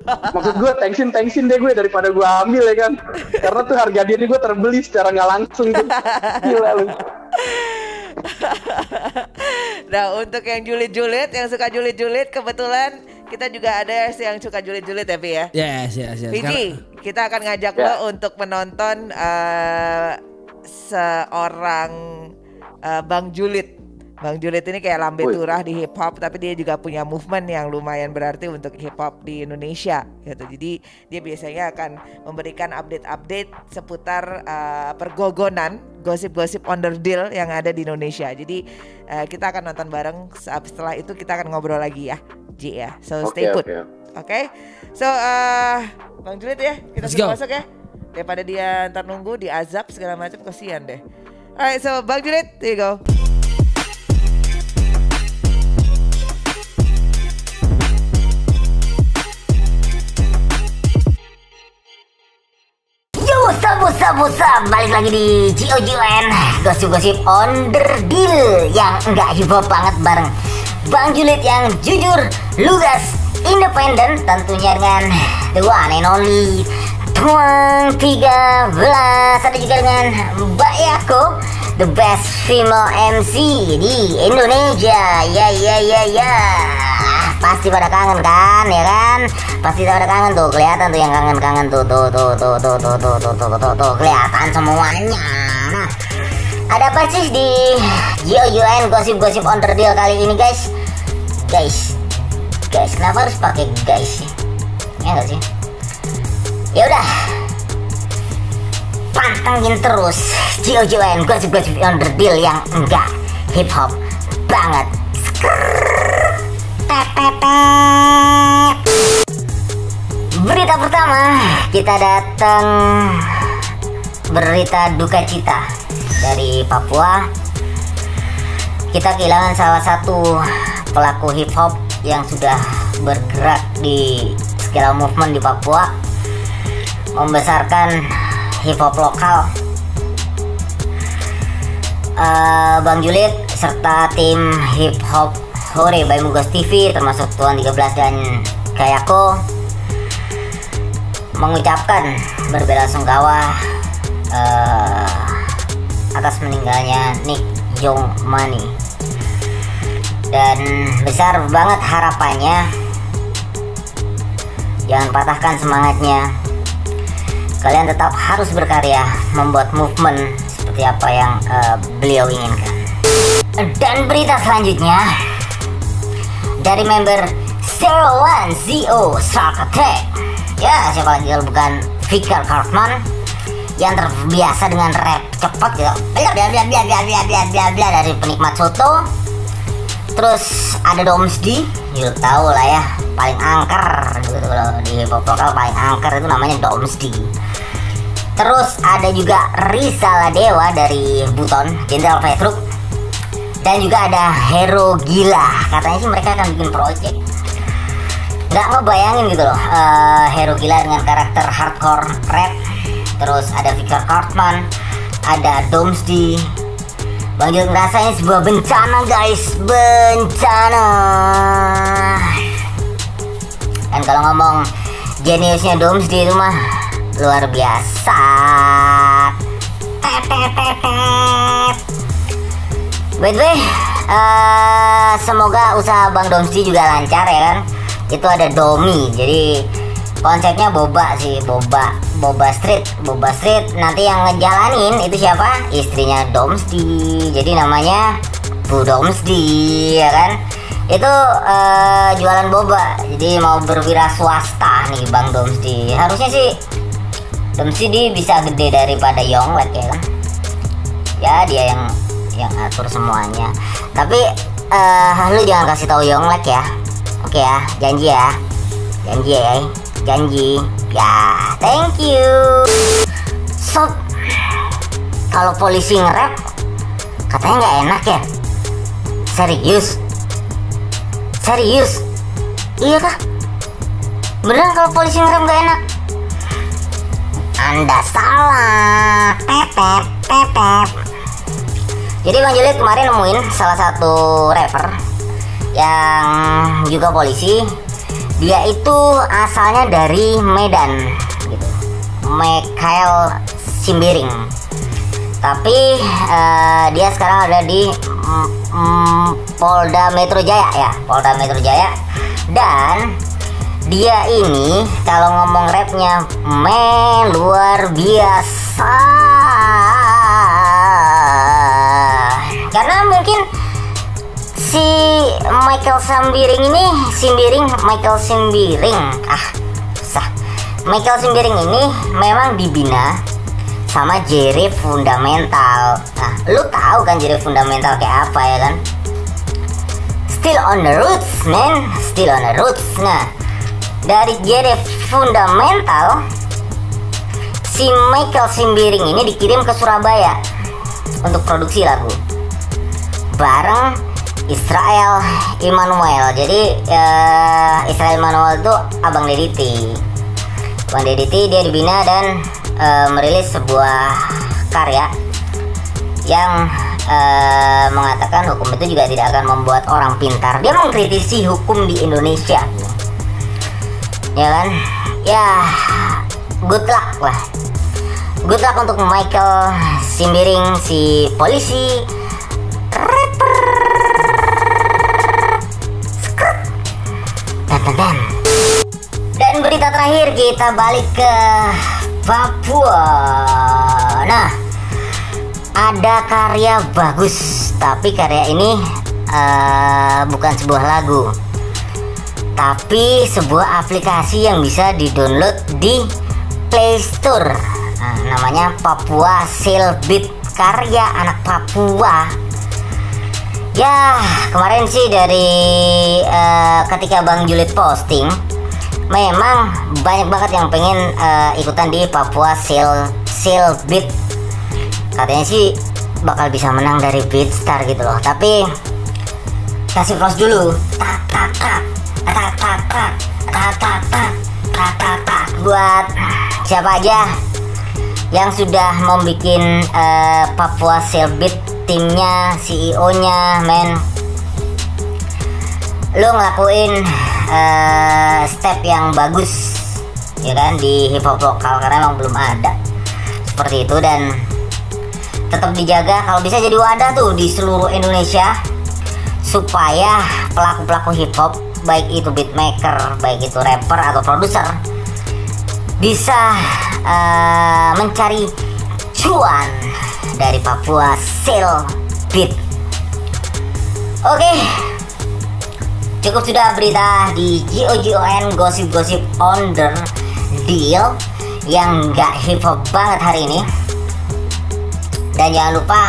Maksud gue tensin tensin deh gue daripada gue ambil ya kan. Karena tuh harga diri gue terbeli secara nggak langsung tuh. Gila lu. Nah untuk yang julid-julid, yang suka julid-julid kebetulan kita juga ada yang suka julid-julid ya Pi ya. Yes, yes, yes. Piji, kita akan ngajak Ya. lo untuk menonton eh, seorang eh, Bang Julid. Bang Julid ini kayak lambe turah di hip hop, tapi dia juga punya movement yang lumayan berarti untuk hip hop di Indonesia gitu. Jadi dia biasanya akan memberikan update-update seputar eh, pergogonan, gosip-gosip underdeal yang ada di Indonesia. Jadi eh, kita akan nonton bareng. Setelah itu kita akan ngobrol lagi ya, Ji ya. So stay put. oke. Oke, so uh, Bang Julid ya, kita sudah masuk ya. Daripada dia ntar nunggu di azab segala macam kasihan deh. Alright, so Bang Julid, there you go. Yo, what's up? Balik lagi di GOJN Gosip-gosip on the deal Yang enggak hip hop banget bareng Bang Julid yang jujur, lugas, independen Tentunya dengan the one and only Tuang 13 Ada juga dengan Mbak Yako The best female MC di Indonesia Ya, ya, ya, ya pasti pada kangen kan ya kan pasti pada kangen tuh kelihatan tuh yang kangen-kangen tuh tuh tuh tuh tuh tuh tuh tuh tuh tuh tuh kelihatan semuanya nah ada apa sih di GOUN gosip-gosip on the deal kali ini guys guys guys kenapa harus pakai guys ya nggak sih ya udah pantengin terus gosip-gosip on the deal yang enggak hip hop banget. Berita pertama kita datang. Berita duka cita dari Papua. Kita kehilangan salah satu pelaku hip hop yang sudah bergerak di segala movement di Papua, membesarkan hip hop lokal. Eh, Bang Julid serta tim hip hop Hore by Mugos TV termasuk Tuan 13 dan Kayako mengucapkan berbela-sungkawa eh, atas meninggalnya Nick Jong Mani dan besar banget harapannya jangan patahkan semangatnya kalian tetap harus berkarya membuat movement seperti apa yang eh, beliau inginkan. Dan berita selanjutnya dari member Zero One ZO Shark ya siapa lagi kalau bukan Victor Cartman yang terbiasa dengan rap cepat gitu. Bla bla bla bla bla bla bla bla bla dari penikmat soto. Terus ada Domsdi you tahu lah ya paling angker gitu kalau di hip lokal paling angker itu namanya Domsdi terus ada juga Risa Ladewa dari Buton Jenderal Petruk. Dan juga ada Hero Gila. Katanya sih mereka akan bikin project. Nggak ngebayangin gitu loh eh, Hero Gila dengan karakter hardcore rap. Terus ada Victor Cartman ada Domsdi Bang Jul ngerasa ini sebuah bencana guys. Bencana dan kalau ngomong jeniusnya Domsdi itu mah luar biasa. By the way, eh, semoga usaha Bang Domsti juga lancar ya kan. Itu ada Domi, jadi konsepnya boba sih, boba, boba street, boba street. Nanti yang ngejalanin itu siapa? Istrinya Domsti. Jadi namanya Bu Domsti ya kan. Itu eh, jualan boba, jadi mau berwira swasta nih Bang Domsti. Harusnya sih Domsti dia bisa gede daripada Yonglek ya kan. Ya dia yang yang atur semuanya. Tapi eh lu jangan kasih tahu Yonglek ya. Oke ya janji ya. Janji ya janji. Ya thank you. Sob kalau polisi nge-rap katanya nggak enak ya. Serius serius? Iya kah? Beneran kalau polisi nge-rap nggak enak? Anda salah. Pepep pepep jadi Bang Julid kemarin nemuin salah satu rapper yang juga polisi. Dia itu asalnya dari Medan gitu. Mikael Simbiring tapi eh, dia sekarang ada di mm, mm, Polda Metro Jaya ya Polda Metro Jaya. Dan dia ini kalau ngomong rapnya men luar biasa. Karena mungkin si Michael Sambiring ini Simbiring Michael Simbiring ah susah Michael Simbiring ini memang dibina sama Jerry Fundamental. Nah lu tahu kan Jerry Fundamental kayak apa ya kan? Still on the roots man. Still on the roots. Nah dari Jerry Fundamental si Michael Simbiring ini dikirim ke Surabaya untuk produksi lagu. Bareng Israel Immanuel. Jadi eh, Israel Immanuel itu abang Dediti abang Dediti dia dibina dan eh, merilis sebuah karya yang eh, mengatakan hukum itu juga tidak akan membuat orang pintar. Dia mengkritisi hukum di Indonesia. Ya kan? Ya good luck lah. Good luck untuk Michael Simbiring si polisi. Dan berita terakhir kita balik ke Papua nah ada karya bagus tapi karya ini eh, bukan sebuah lagu tapi sebuah aplikasi yang bisa di-download di Play Store. Nah, namanya Papua Beat karya anak Papua. Ya, kemarin sih dari eh, ketika Bang Julid posting, memang banyak banget yang pengen eh, ikutan di Papua Seal Beat. Katanya sih bakal bisa menang dari Beatstar gitu loh. Tapi kasih pros dulu. Buat siapa aja yang sudah membuat eh, Papua Selbit timnya CEO-nya men lu ngelakuin eh, step yang bagus ya kan di hip hop lokal karena emang belum ada. Seperti itu dan tetap dijaga. Kalau bisa jadi wadah tuh di seluruh Indonesia supaya pelaku-pelaku hip hop baik itu beatmaker, baik itu rapper atau produser bisa eh, mencari cuan dari Papua Sale Beat. Oke, cukup sudah berita di GOGON gosip-gosip the deal yang nggak hip hop banget hari ini. Dan jangan lupa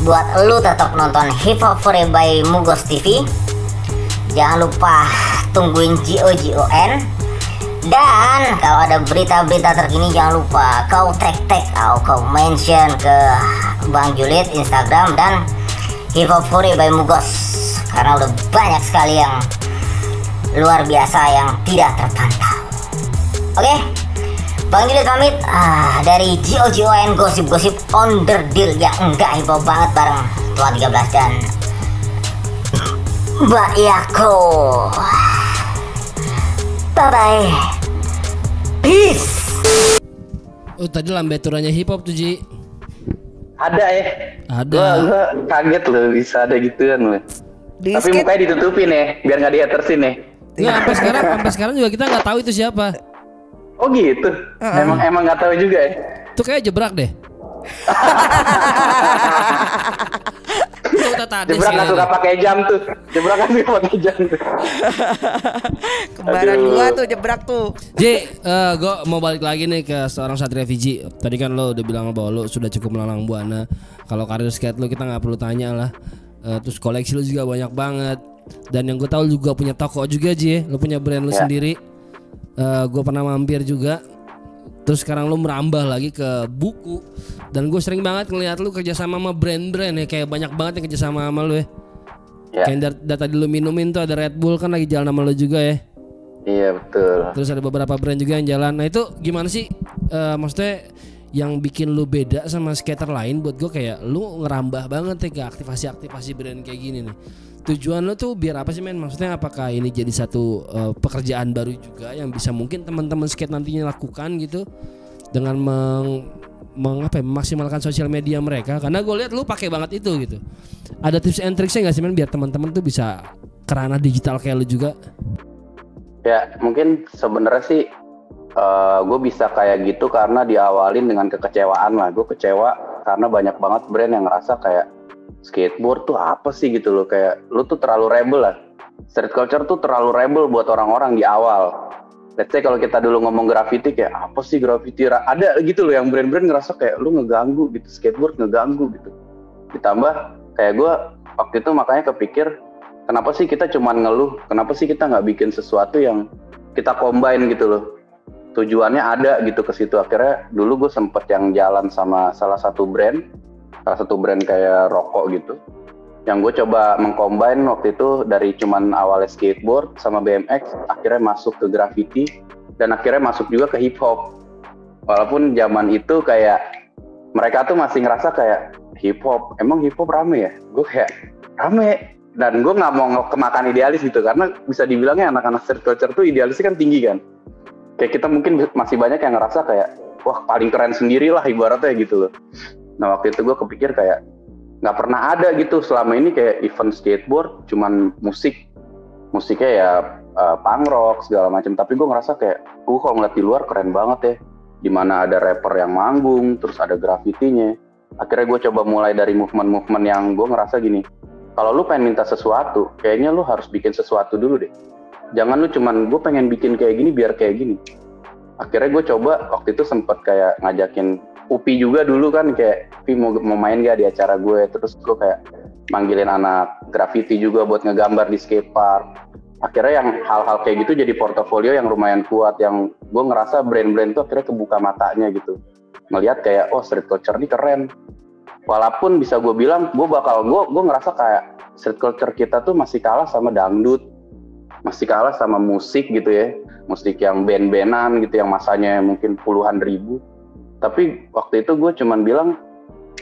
buat lu tetap nonton Hip Hop Forever by Mugos TV jangan lupa tungguin GOGON dan kalau ada berita-berita terkini jangan lupa kau tag-tag atau kau mention ke Bang Julid Instagram dan Hip Hop by Mugos karena udah banyak sekali yang luar biasa yang tidak terpantau oke Bang Julid pamit ah, dari GOGON gosip-gosip on the deal ya enggak hip hop banget bareng Tuan 13 dan Mbak Yako. Bye bye. Peace. Oh tadi lambeturannya hip hop tuh Ji. Ada ya. Ada. Gua, gua kaget loh bisa ada gituan loh. Di Tapi skate mukanya ditutupin ya, biar nggak dihatersin ya. Nggak, sampai sekarang sampai sekarang juga kita nggak tahu itu siapa. Oh gitu. Emang emang nggak tahu juga ya. Itu kayak jebrak deh. Jebrak nggak suka pakai jam tuh. Jebrak kan suka pakai jam tuh. kembaran Aduh. gua tuh jebrak tuh. Ji, eh gue mau balik lagi nih ke seorang Satria Fiji. Tadi kan lo udah bilang bahwa lo sudah cukup melalang buana. Kalau karir skate lo kita nggak perlu tanya lah. Eh, terus koleksi lo juga banyak banget. Dan yang gue tahu juga punya toko juga Ji. Lo punya brand lo Ya. sendiri. Eh gue pernah mampir juga. Terus sekarang lo merambah lagi ke buku. Dan gue sering banget ngeliat lo kerjasama sama brand-brand ya. Kayak banyak banget yang kerjasama sama lo ya. Ya. Kayak dari dari tadi lo minumin tuh ada Red Bull kan lagi jalan sama lo juga ya. Iya betul. Terus ada beberapa brand juga yang jalan. Nah itu gimana sih? Eh, maksudnya yang bikin lu beda sama skater lain buat gue kayak lu ngerambah banget ya ke aktivasi-aktivasi brand kayak gini nih. tujuan lo tuh biar apa sih men? Maksudnya apakah ini jadi satu uh, pekerjaan baru juga yang bisa mungkin teman-teman skate nantinya lakukan gitu dengan meng, meng apa ya, memaksimalkan sosial media mereka? Karena gue lihat lu pakai banget itu gitu. Ada tips and tricksnya nggak sih men biar teman-teman tuh bisa kerana digital kayak lu juga? Ya mungkin sebenarnya sih uh, gue bisa kayak gitu karena diawalin dengan kekecewaan lah. Gue kecewa karena banyak banget brand yang ngerasa kayak skateboard tuh apa sih? gitu loh. Kayak lu tuh terlalu rebel lah. Street culture tuh terlalu rebel buat orang-orang di awal. Let's say kalau kita dulu ngomong graffiti kayak apa sih graffiti? Ada gitu loh yang brand-brand ngerasa kayak lu ngeganggu gitu skateboard ngeganggu gitu. Ditambah kayak gue waktu itu makanya kepikir kenapa sih kita cuman ngeluh? Kenapa sih kita nggak bikin sesuatu yang kita combine gitu loh tujuannya ada gitu ke situ. Akhirnya dulu gue sempet yang jalan sama salah satu brand salah satu brand kayak rokok gitu. Yang gue coba mengcombine waktu itu dari cuman awalnya skateboard sama BMX akhirnya masuk ke graffiti dan akhirnya masuk juga ke hip hop. Walaupun zaman itu kayak mereka tuh masih ngerasa kayak hip hop? Emang hip hop rame ya? Gue kayak rame. Dan gue nggak mau kemakan idealis gitu karena bisa dibilangnya anak-anak street culture tuh idealisnya kan tinggi kan kayak kita mungkin masih banyak yang ngerasa kayak wah paling keren sendiri lah ibaratnya gitu loh. Nah waktu itu gue kepikir kayak nggak pernah ada gitu selama ini kayak event skateboard cuman musik. Musiknya ya uh, punk rock segala macam tapi gue ngerasa kayak gue kalau ngeliat di luar keren banget ya. Di mana ada rapper yang manggung terus ada grafitinya. Akhirnya gue coba mulai dari movement-movement yang gue ngerasa gini kalau lu pengen minta sesuatu kayaknya lu harus bikin sesuatu dulu deh jangan lu cuman gue pengen bikin kayak gini biar kayak gini. Akhirnya gue coba waktu itu sempet kayak ngajakin Upi juga dulu kan kayak Upi mau, mau main gak di acara gue? Terus gue kayak manggilin anak graffiti juga buat ngegambar di skatepark akhirnya yang hal-hal kayak gitu jadi portofolio yang lumayan kuat yang gue ngerasa brand-brand itu akhirnya kebuka matanya gitu. Ngelihat kayak oh street culture ini keren. Walaupun bisa gue bilang gue bakal gue gue ngerasa kayak street culture kita tuh masih kalah sama dangdut masih kalah sama musik gitu ya. Musik yang band-bandan gitu yang masanya mungkin puluhan ribu. Tapi waktu itu gue cuman bilang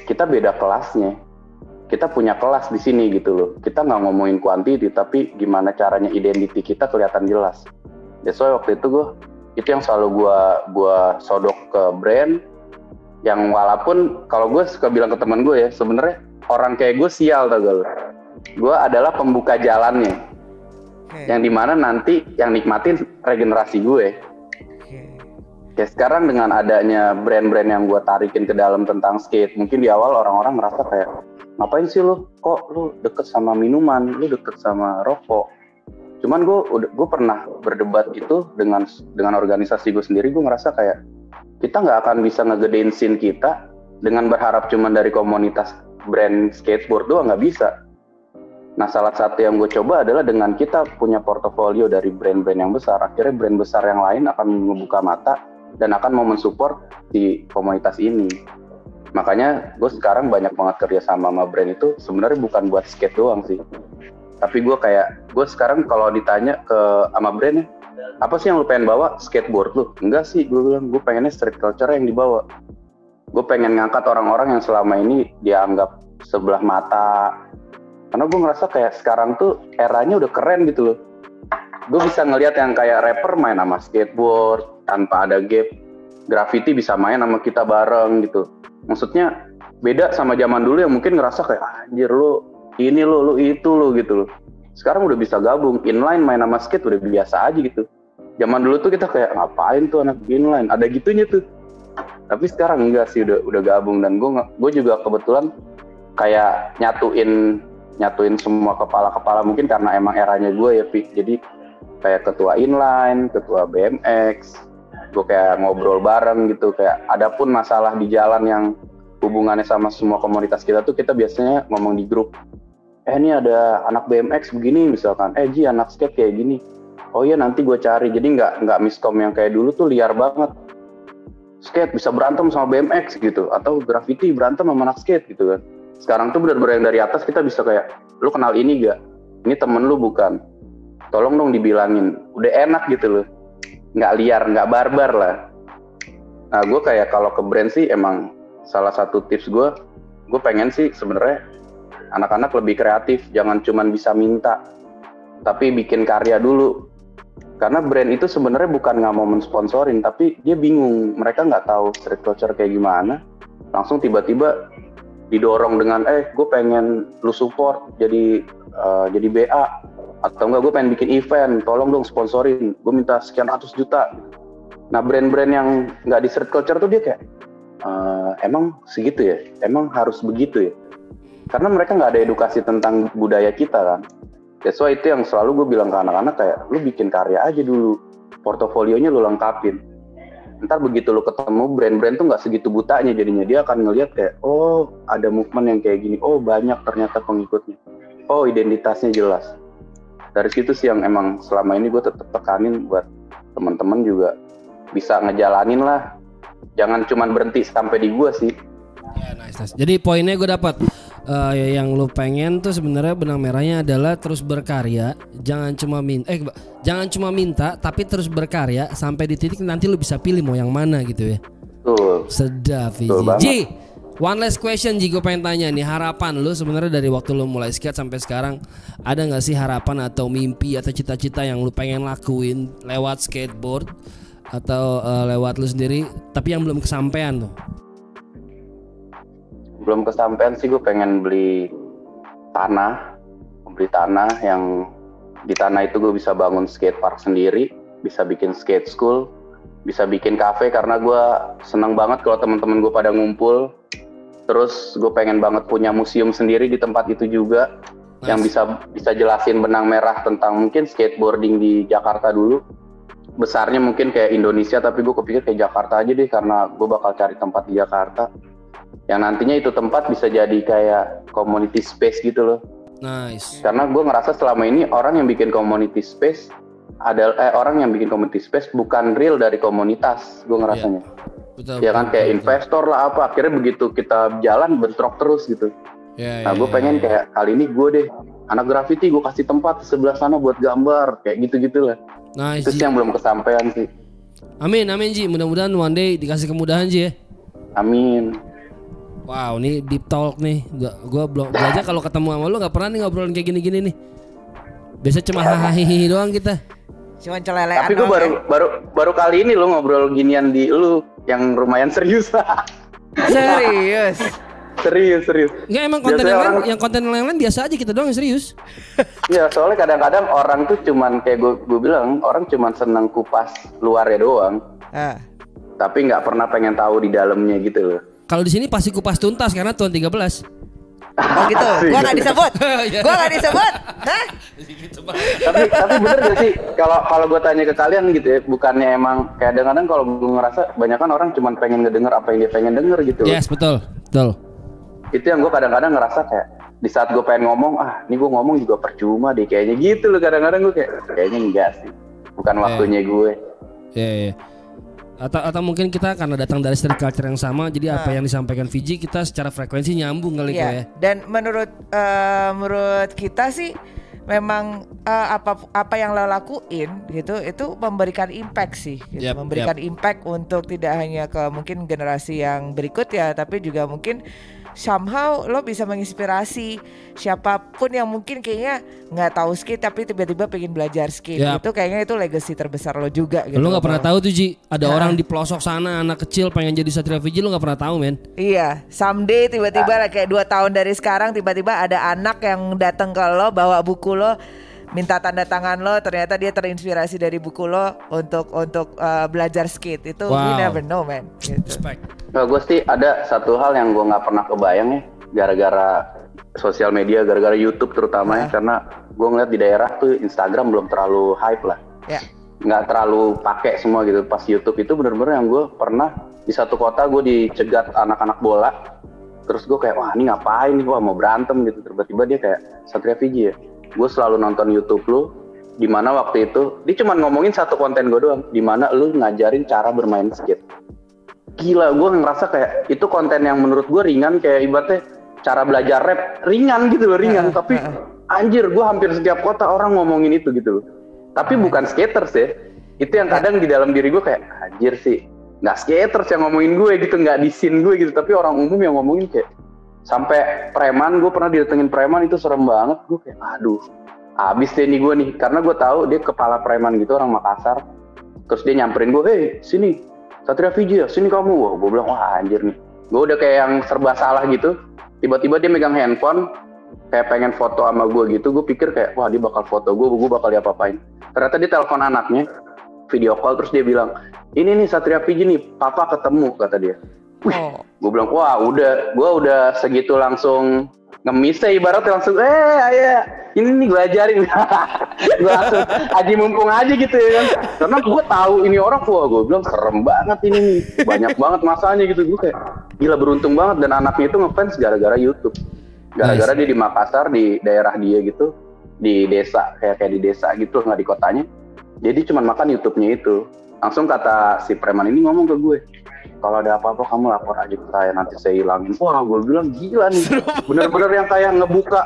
kita beda kelasnya. Kita punya kelas di sini gitu loh. Kita nggak ngomongin kuantiti tapi gimana caranya identiti kita kelihatan jelas. That's why waktu itu gue itu yang selalu gue gua sodok ke brand yang walaupun kalau gue suka bilang ke teman gue ya sebenarnya orang kayak gue sial tau gue gue adalah pembuka jalannya okay. yang di mana nanti yang nikmatin regenerasi gue Ya sekarang dengan adanya brand-brand yang gue tarikin ke dalam tentang skate, mungkin di awal orang-orang merasa kayak ngapain sih lu kok lu deket sama minuman, lu deket sama rokok. Cuman gue gue pernah berdebat itu dengan dengan organisasi gue sendiri, gue ngerasa kayak kita nggak akan bisa ngegedein scene kita dengan berharap cuman dari komunitas brand skateboard doang nggak bisa. Nah salah satu yang gue coba adalah dengan kita punya portofolio dari brand-brand yang besar, akhirnya brand besar yang lain akan membuka mata dan akan mau mensupport di komunitas ini. Makanya gue sekarang banyak banget kerja sama sama brand itu sebenarnya bukan buat skate doang sih. Tapi gue kayak gue sekarang kalau ditanya ke sama brand apa sih yang lu pengen bawa skateboard lu? Enggak sih, gue bilang gue pengennya street culture yang dibawa. Gue pengen ngangkat orang-orang yang selama ini dianggap sebelah mata. Karena gue ngerasa kayak sekarang tuh eranya udah keren gitu loh. Gue bisa ngelihat yang kayak rapper main sama skateboard, tanpa ada gap graffiti bisa main sama kita bareng gitu. Maksudnya beda sama zaman dulu yang mungkin ngerasa kayak ah, anjir lu ini lu lu itu lu gitu loh. Sekarang udah bisa gabung inline main sama skate udah biasa aja gitu. Zaman dulu tuh kita kayak ngapain tuh anak inline? Ada gitunya tuh. Tapi sekarang enggak sih udah udah gabung. Dan gue gue juga kebetulan kayak nyatuin nyatuin semua kepala-kepala. Mungkin karena emang eranya gue ya Pi. jadi kayak ketua inline ketua BMX gue kayak ngobrol bareng gitu. Kayak adapun masalah di jalan yang hubungannya sama semua komunitas kita tuh kita biasanya ngomong di grup. Eh ini ada anak BMX begini misalkan. Eh Ji anak skate kayak gini. Oh iya nanti gue cari. Jadi nggak nggak miskom yang kayak dulu tuh liar banget. Skate bisa berantem sama BMX gitu. Atau graffiti berantem sama anak skate gitu kan sekarang tuh benar-benar yang dari atas kita bisa kayak lu kenal ini gak ini temen lu bukan? Tolong dong dibilangin udah enak gitu loh. Nggak liar nggak barbar lah. Nah gue kayak kalau ke brand sih emang salah satu tips gue gue pengen sih sebenarnya anak-anak lebih kreatif jangan cuman bisa minta tapi bikin karya dulu. Karena brand itu sebenarnya bukan nggak mau mensponsorin tapi dia bingung mereka nggak tahu street culture kayak gimana. Langsung tiba-tiba didorong dengan eh gue pengen lu support jadi uh, jadi BA atau enggak gue pengen bikin event tolong dong sponsorin. Gue minta sekian ratus juta. Nah brand-brand yang nggak di street culture tuh dia kayak uh, emang segitu ya? Emang harus begitu ya? Karena mereka nggak ada edukasi tentang budaya kita kan. That's why itu yang selalu gue bilang ke anak-anak kayak lu bikin karya aja dulu. Portofolionya lu lengkapin ntar begitu lu ketemu brand-brand tuh nggak segitu butanya jadinya. Dia akan ngelihat kayak oh ada movement yang kayak gini. Oh banyak ternyata pengikutnya. Oh identitasnya jelas. Dari situ sih yang emang selama ini gue tetap tekanin buat teman-teman juga bisa ngejalanin lah. Jangan cuman berhenti sampai di gue sih. Ya nice, nice. jadi poinnya gue dapat uh, yang lu pengen tuh sebenarnya benang merahnya adalah terus berkarya jangan cuma minta eh jangan cuma minta tapi terus berkarya sampai di titik nanti lu bisa pilih mau yang mana gitu ya Tuh. sedap Ji One last question Ji gue pengen tanya nih harapan lu sebenarnya dari waktu lu mulai skate sampai sekarang ada nggak sih harapan atau mimpi atau cita-cita yang lu pengen lakuin lewat skateboard atau uh, lewat lu sendiri tapi yang belum kesampaian tuh? Belum kesampaian sih gue pengen beli tanah, beli tanah yang di tanah itu gue bisa bangun skate park sendiri, bisa bikin skate school, bisa bikin cafe karena gue seneng banget kalau teman-teman gue pada ngumpul. Terus gue pengen banget punya museum sendiri di tempat itu juga nice. yang bisa bisa jelasin benang merah tentang mungkin skateboarding di Jakarta dulu. Besarnya mungkin kayak Indonesia tapi gue kepikir kayak Jakarta aja deh karena gue bakal cari tempat di Jakarta yang nantinya itu tempat bisa jadi kayak community space gitu loh. Nice. Karena gue ngerasa selama ini orang yang bikin community space ada eh, orang yang bikin community space bukan real dari komunitas gue ngerasanya. Yeah betul, ya kan betul, kayak betul. investor lah apa akhirnya begitu kita jalan bentrok terus gitu. Ya, nah ya, gue ya, pengen ya. kayak kali ini gue deh anak graffiti gue kasih tempat sebelah sana buat gambar kayak gitu gitulah itu sih yang belum kesampaian sih. Amin amin Ji. Mudah-mudahan one day dikasih kemudahan Ji ya. Amin Wow, ini deep talk nih. Gua, gua belum aja kalau ketemu sama lu nggak pernah nih ngobrolin kayak gini-gini nih. Biasa cuma hahaha doang kita. Cuman celelean Tapi gue baru ya. baru baru kali ini lo ngobrol ginian di lu yang lumayan serius. serius. serius serius. Enggak emang konten yang orang, lain, yang konten yang lain biasa aja kita doang yang serius. Iya soalnya kadang-kadang orang tuh cuman kayak gue gue bilang orang cuman seneng kupas luarnya doang. Ah. Tapi nggak pernah pengen tahu di dalamnya gitu loh. Kalau di sini pasti kupas tuntas karena tahun 13. Oh gitu. Gua gak disebut. Iya. Gua gak disebut. Hah? tapi tapi bener gak sih kalau kalau gue tanya ke kalian gitu ya, bukannya emang kayak kadang-kadang kalau gue ngerasa banyak kan orang cuma pengen ngedenger apa yang dia pengen denger gitu. Yes, betul. Betul. Itu yang gue kadang-kadang ngerasa kayak di saat gue pengen ngomong, ah ini gue ngomong juga percuma deh kayaknya gitu loh kadang-kadang gue kayak kayaknya enggak sih. Bukan iya. waktunya gue. Iya, yeah, yeah atau atau mungkin kita karena datang dari street culture yang sama jadi nah. apa yang disampaikan Fiji kita secara frekuensi nyambung kali ya. ya dan menurut uh, menurut kita sih memang uh, apa apa yang lo lakuin gitu itu memberikan impact sih gitu. yep, memberikan yep. impact untuk tidak hanya ke mungkin generasi yang berikut ya tapi juga mungkin somehow lo bisa menginspirasi siapa pun yang mungkin kayaknya nggak tahu skate tapi tiba-tiba pengen belajar skate yep. itu kayaknya itu legacy terbesar lo juga gitu. Lo nggak pernah tahu tuh Ji, ada nah. orang di pelosok sana anak kecil pengen jadi satria Fiji lo nggak pernah tahu men. Iya, someday tiba-tiba nah. kayak dua tahun dari sekarang tiba-tiba ada anak yang datang ke lo bawa buku lo minta tanda tangan lo ternyata dia terinspirasi dari buku lo untuk untuk uh, belajar skate itu wow. we never know man gitu. respect nah, gue sih ada satu hal yang gue nggak pernah kebayang ya gara-gara sosial media gara-gara YouTube terutama uh. ya karena gue ngeliat di daerah tuh Instagram belum terlalu hype lah yeah. nggak terlalu pakai semua gitu pas YouTube itu bener-bener yang gue pernah di satu kota gue dicegat anak-anak bola terus gue kayak wah ini ngapain nih wah mau berantem gitu tiba-tiba dia kayak Satria Fiji ya gue selalu nonton YouTube lu di mana waktu itu dia cuma ngomongin satu konten gue doang di mana lu ngajarin cara bermain skate. Gila gue ngerasa kayak itu konten yang menurut gue ringan kayak ibaratnya cara belajar rap ringan gitu loh ringan. Tapi anjir gue hampir setiap kota orang ngomongin itu gitu loh. Tapi bukan skaters ya itu yang kadang di dalam diri gue kayak anjir sih nggak skaters yang ngomongin gue gitu nggak di scene gue gitu. Tapi orang umum yang ngomongin kayak sampai preman gue pernah didatengin preman itu serem banget. Gue kayak aduh habis deh nih gue nih. Karena gue tahu dia kepala preman gitu orang Makassar. Terus dia nyamperin gue hei sini Satria Fiji ya sini kamu. Wah gue bilang wah anjir nih. Gue udah kayak yang serba salah gitu. Tiba-tiba dia megang handphone kayak pengen foto sama gue gitu. Gue pikir kayak wah dia bakal foto gue gue bakal diapa-apain. Ternyata dia telepon anaknya video call terus dia bilang ini nih Satria Fiji nih papa ketemu kata dia Oh. gue bilang wah udah. Gue udah segitu langsung ngemis ya ibaratnya langsung eh ayah ini nih gue ajarin. Gue langsung aji mumpung aja gitu ya kan. Karena gue tahu ini orang wah gue bilang serem banget ini nih banyak banget masanya gitu. Gue kayak gila beruntung banget. Dan anaknya itu ngefans gara-gara YouTube. Gara-gara dia di Makassar di daerah dia gitu di desa kayak kayak di desa gitu nggak di kotanya. Jadi cuma makan YouTube-nya itu. Langsung kata si preman ini ngomong ke gue kalau ada apa-apa kamu lapor aja ke saya nanti saya hilangin. Wah gue bilang gila nih. Bener-bener yang kayak ngebuka.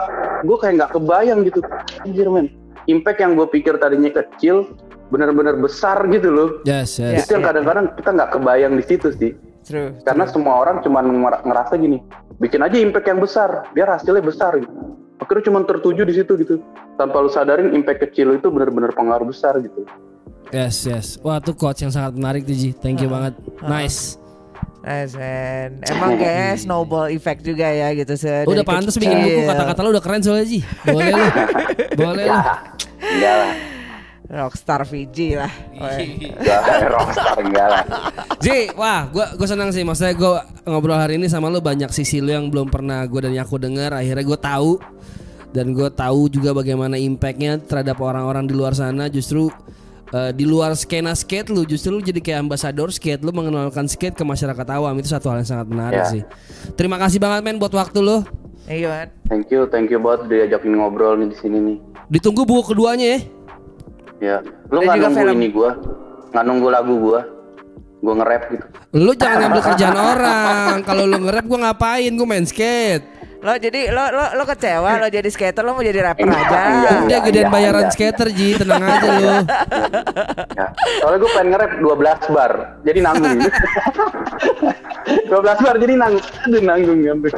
Gue kayak nggak kebayang gitu. Anjir men. Impact yang gue pikir tadinya kecil bener-bener besar gitu loh. Yes, yes. itu yang kadang-kadang kita nggak kebayang di situ sih. True. karena semua orang cuma ngerasa gini bikin aja impact yang besar biar hasilnya besar. Gitu akhirnya cuma tertuju di situ gitu. Tanpa lu sadarin impact kecil itu bener-bener pengaruh besar gitu. Yes, yes. Wah, tuh quotes yang sangat menarik tuh, Ji. Thank you banget. Nice. Nice man. Emang kayaknya snowball effect juga ya gitu se. Udah pantas bikin buku kata-kata lu udah keren soalnya, Ji. Boleh lu. Boleh lu. enggak lah Rockstar Fiji lah. rockstar enggak lah Ji, wah, gua gua senang sih. Maksudnya gua ngobrol hari ini sama lu banyak sisi lu yang belum pernah gua dan aku dengar. Akhirnya gua tahu dan gua tahu juga bagaimana impactnya terhadap orang-orang di luar sana. Justru eh, di luar skena skate lu, justru lu jadi kayak ambasador skate. Lu mengenalkan skate ke masyarakat awam itu satu hal yang sangat menarik Ya. sih. Terima kasih banget men buat waktu lu. Iya man. thank you thank you buat diajakin ngobrol nih di sini nih Ditunggu buku keduanya ya. ya lu nggak juga nunggu film. ini gua nggak nunggu lagu gua gua nge-rap gitu Lu jangan ngambil kerjaan orang. Kalau lu nge-rap gua ngapain? Gua main skate. Lo jadi lo lo lo kecewa lo jadi skater lo mau jadi rapper Enggak, aja. enggak. Udah gedean iya, bayaran iya. skater Ji, tenang aja lu. Ya, soalnya gue pengen nge-rap 12 bar, jadi nanggung. 12 bar jadi nanggung, aduh nanggung nanggung.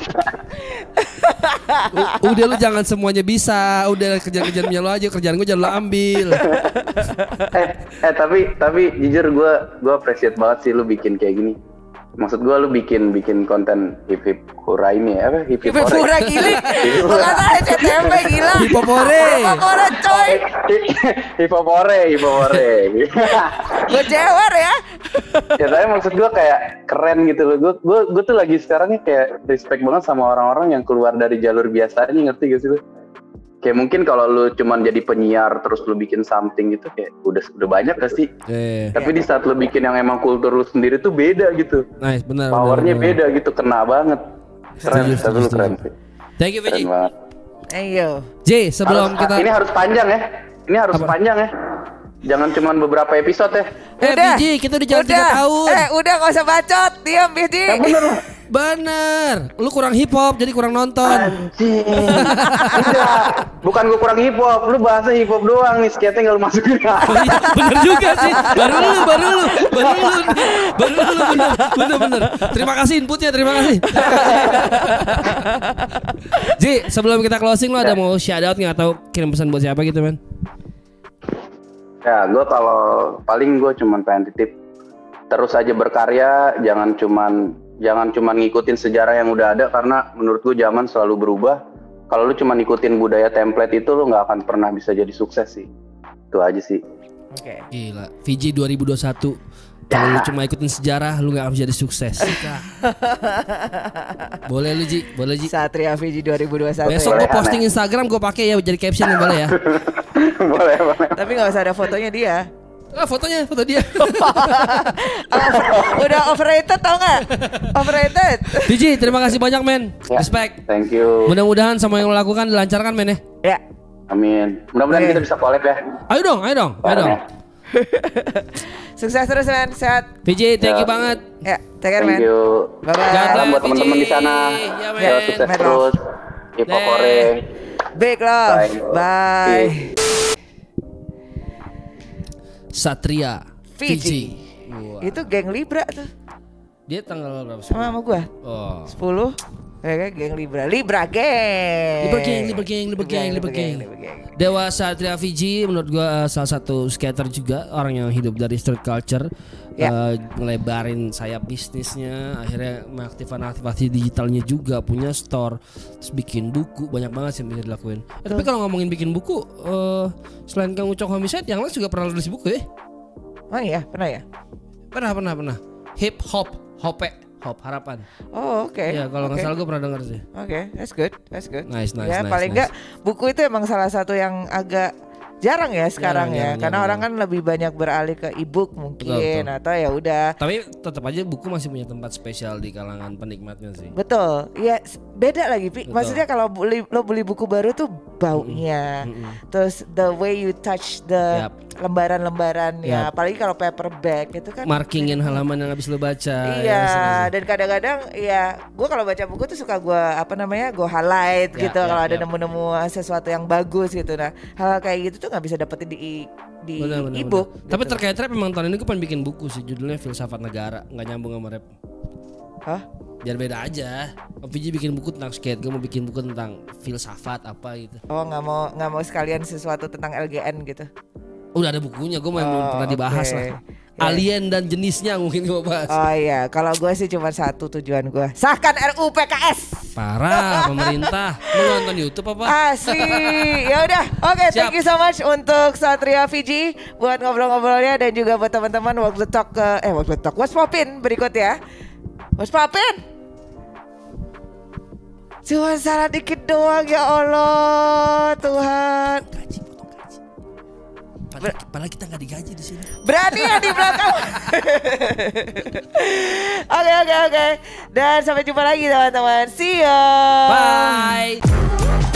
Udah lu jangan semuanya bisa. Udah kerjaan-kerjaan punya lu aja, kerjaan gua jangan lu ambil. eh, eh tapi tapi jujur gue gue appreciate banget sih lu bikin kayak gini. Maksud gue lu bikin bikin konten hip hip hura ini ya, apa hip hip Ibu pura gili. Lo kata CTP gila. Hipopore. Hipopore coy. hip hop hore, hip hop hore. Gue jewer ya. ya tapi maksud gue kayak keren gitu loh. Gue gue gue tuh lagi sekarang nih kayak respect banget sama orang-orang yang keluar dari jalur biasanya ngerti gak sih lu? Kayak mungkin kalau lu cuman jadi penyiar terus lu bikin something gitu kayak udah udah banyak gak sih? Eh, Tapi di saat lu bikin yang emang kultur lu sendiri tuh beda gitu. nice, benar. Powernya benar, benar. beda gitu, kena banget. Keren, Setuju, setuju, keren sih. Thank you, Viji. banget. Ayo. J, sebelum Harus- kita Ini harus panjang ya. Ini harus Apa? panjang ya. Jangan cuman beberapa episode ya. Eh, Viji, kita udah jalan 3 tahun. Eh, udah gak usah bacot. Diam, Biji. Ya bener. Bener. Lu kurang hip hop jadi kurang nonton. Anjing. Bukan gue kurang hip hop. Lu bahasa hip hop doang nih. Skate nggak lu masukin. Oh iya, bener juga sih. Baru lu, baru lu, baru lu, baru lu, bener, bener, bener. Terima kasih inputnya, terima kasih. Ji, sebelum kita closing lu ada mau shout out nggak atau kirim pesan buat siapa gitu men? Ya gue kalau paling gue cuman pengen titip terus aja berkarya. Jangan cuman jangan cuman ngikutin sejarah yang udah ada karena menurut gue zaman selalu berubah. Kalau lu cuma ngikutin budaya template itu lu nggak akan pernah bisa jadi sukses sih. Itu aja sih. Oke. Gila, Fiji 2021 kalau lu cuma ikutin sejarah lu nggak akan jadi sukses. boleh lu Ji, boleh Ji. Satria Fiji 2021. Besok ya. gue posting Instagram gue pakai ya jadi caption boleh ya. boleh boleh. Tapi nggak usah ada fotonya dia. Ah fotonya, foto dia. Udah overrated tau nggak? Overrated. Fiji, terima kasih banyak men. Ya. Respect. Thank you. Mudah-mudahan semua yang lo lakukan dilancarkan men ya. Ya. Amin. Mudah-mudahan Oke. kita bisa collab ya. Ayo dong, ayo dong, ayo dong. Ya. Sukses terus man. Sehat. Fiji, thank you Ya. banget. Ya. Take care man. Thank you. Bye-bye. Salam buat teman-teman di sana. Ya, men. Ya, sukses Men. terus. Deh. hore. Big love. Bye. Bye. Satria Fiji. Fiji. Wah. Itu geng Libra tuh. Dia tanggal berapa sih? Sama sama gua. Oh. 10 Ya kan geng Libra, Libra geng. Libra Gang, Libra Gang, Libra Gang, Libra Gang. Dewa Satria Fiji menurut gua uh, salah satu skater juga orang yang hidup dari street culture Ya. uh, ngelebarin sayap bisnisnya akhirnya mengaktifkan aktivasi digitalnya juga punya store terus bikin buku banyak banget sih yang bisa dilakuin Eh, tapi kalau ngomongin bikin buku uh, selain Kang Ucok Homicide yang lain juga pernah nulis buku ya Oh iya, pernah ya? pernah pernah pernah hip hop hope hop harapan Oh oke. ya kalau nggak salah gue pernah denger sih Oke, that's good, that's good. Nice, nice, ya nice, paling nice. enggak buku itu emang salah satu yang agak jarang ya sekarang Jarang, ya, jarang, karena jarang, orang kan lebih banyak beralih ke e-book mungkin Betul, betul. atau ya udah. tapi tetap aja buku masih punya tempat spesial di kalangan penikmatnya sih Betul, ya beda lagi. Betul. Maksudnya kalau beli, lo beli buku baru tuh baunya, Mm-mm. terus the way you touch the Yap. Lembaran-lembaran ya, Yap. apalagi kalau paperback itu kan. markingin halaman yang habis lo baca Iya, ya, seru sih. dan kadang-kadang ya, gue kalau baca buku tuh suka gue apa namanya, gue highlight Ya, gitu ya, kalau ada ya. nemu-nemu sesuatu yang bagus gitu. Nah, hal kayak gitu tuh nggak bisa dapetin di di Benar, benar, e-book. benar. Tapi gitu. terkait rap memang tahun ini gue pengen bikin buku sih judulnya Filsafat Negara nggak nyambung sama rap. Hah? Biar beda aja. Om Viji bikin buku tentang skate, gue mau bikin buku tentang filsafat apa gitu. Oh nggak mau nggak mau sekalian sesuatu tentang LGN gitu. Udah ada bukunya, gue mau Oh, belum pernah dibahas lah. Ya. Alien dan jenisnya mungkin gue bahas. Oh iya, kalau gue sih cuma satu tujuan gue, sahkan RUU PKS. Parah pemerintah. Lu nonton YouTube apa? Asli. ya udah. Oke, Siap. thank you so much untuk Satria Fiji buat ngobrol-ngobrolnya dan juga buat teman-teman Walk the Talk ke eh Walk the Talk What's Popin berikut ya. What's Popin? Cuma salah dikit doang ya Allah Tuhan. Gaji. Padahal, kita nggak digaji di sini. Berani ya di belakang. Oke oke oke. Dan sampai jumpa lagi teman-teman. See ya. Bye.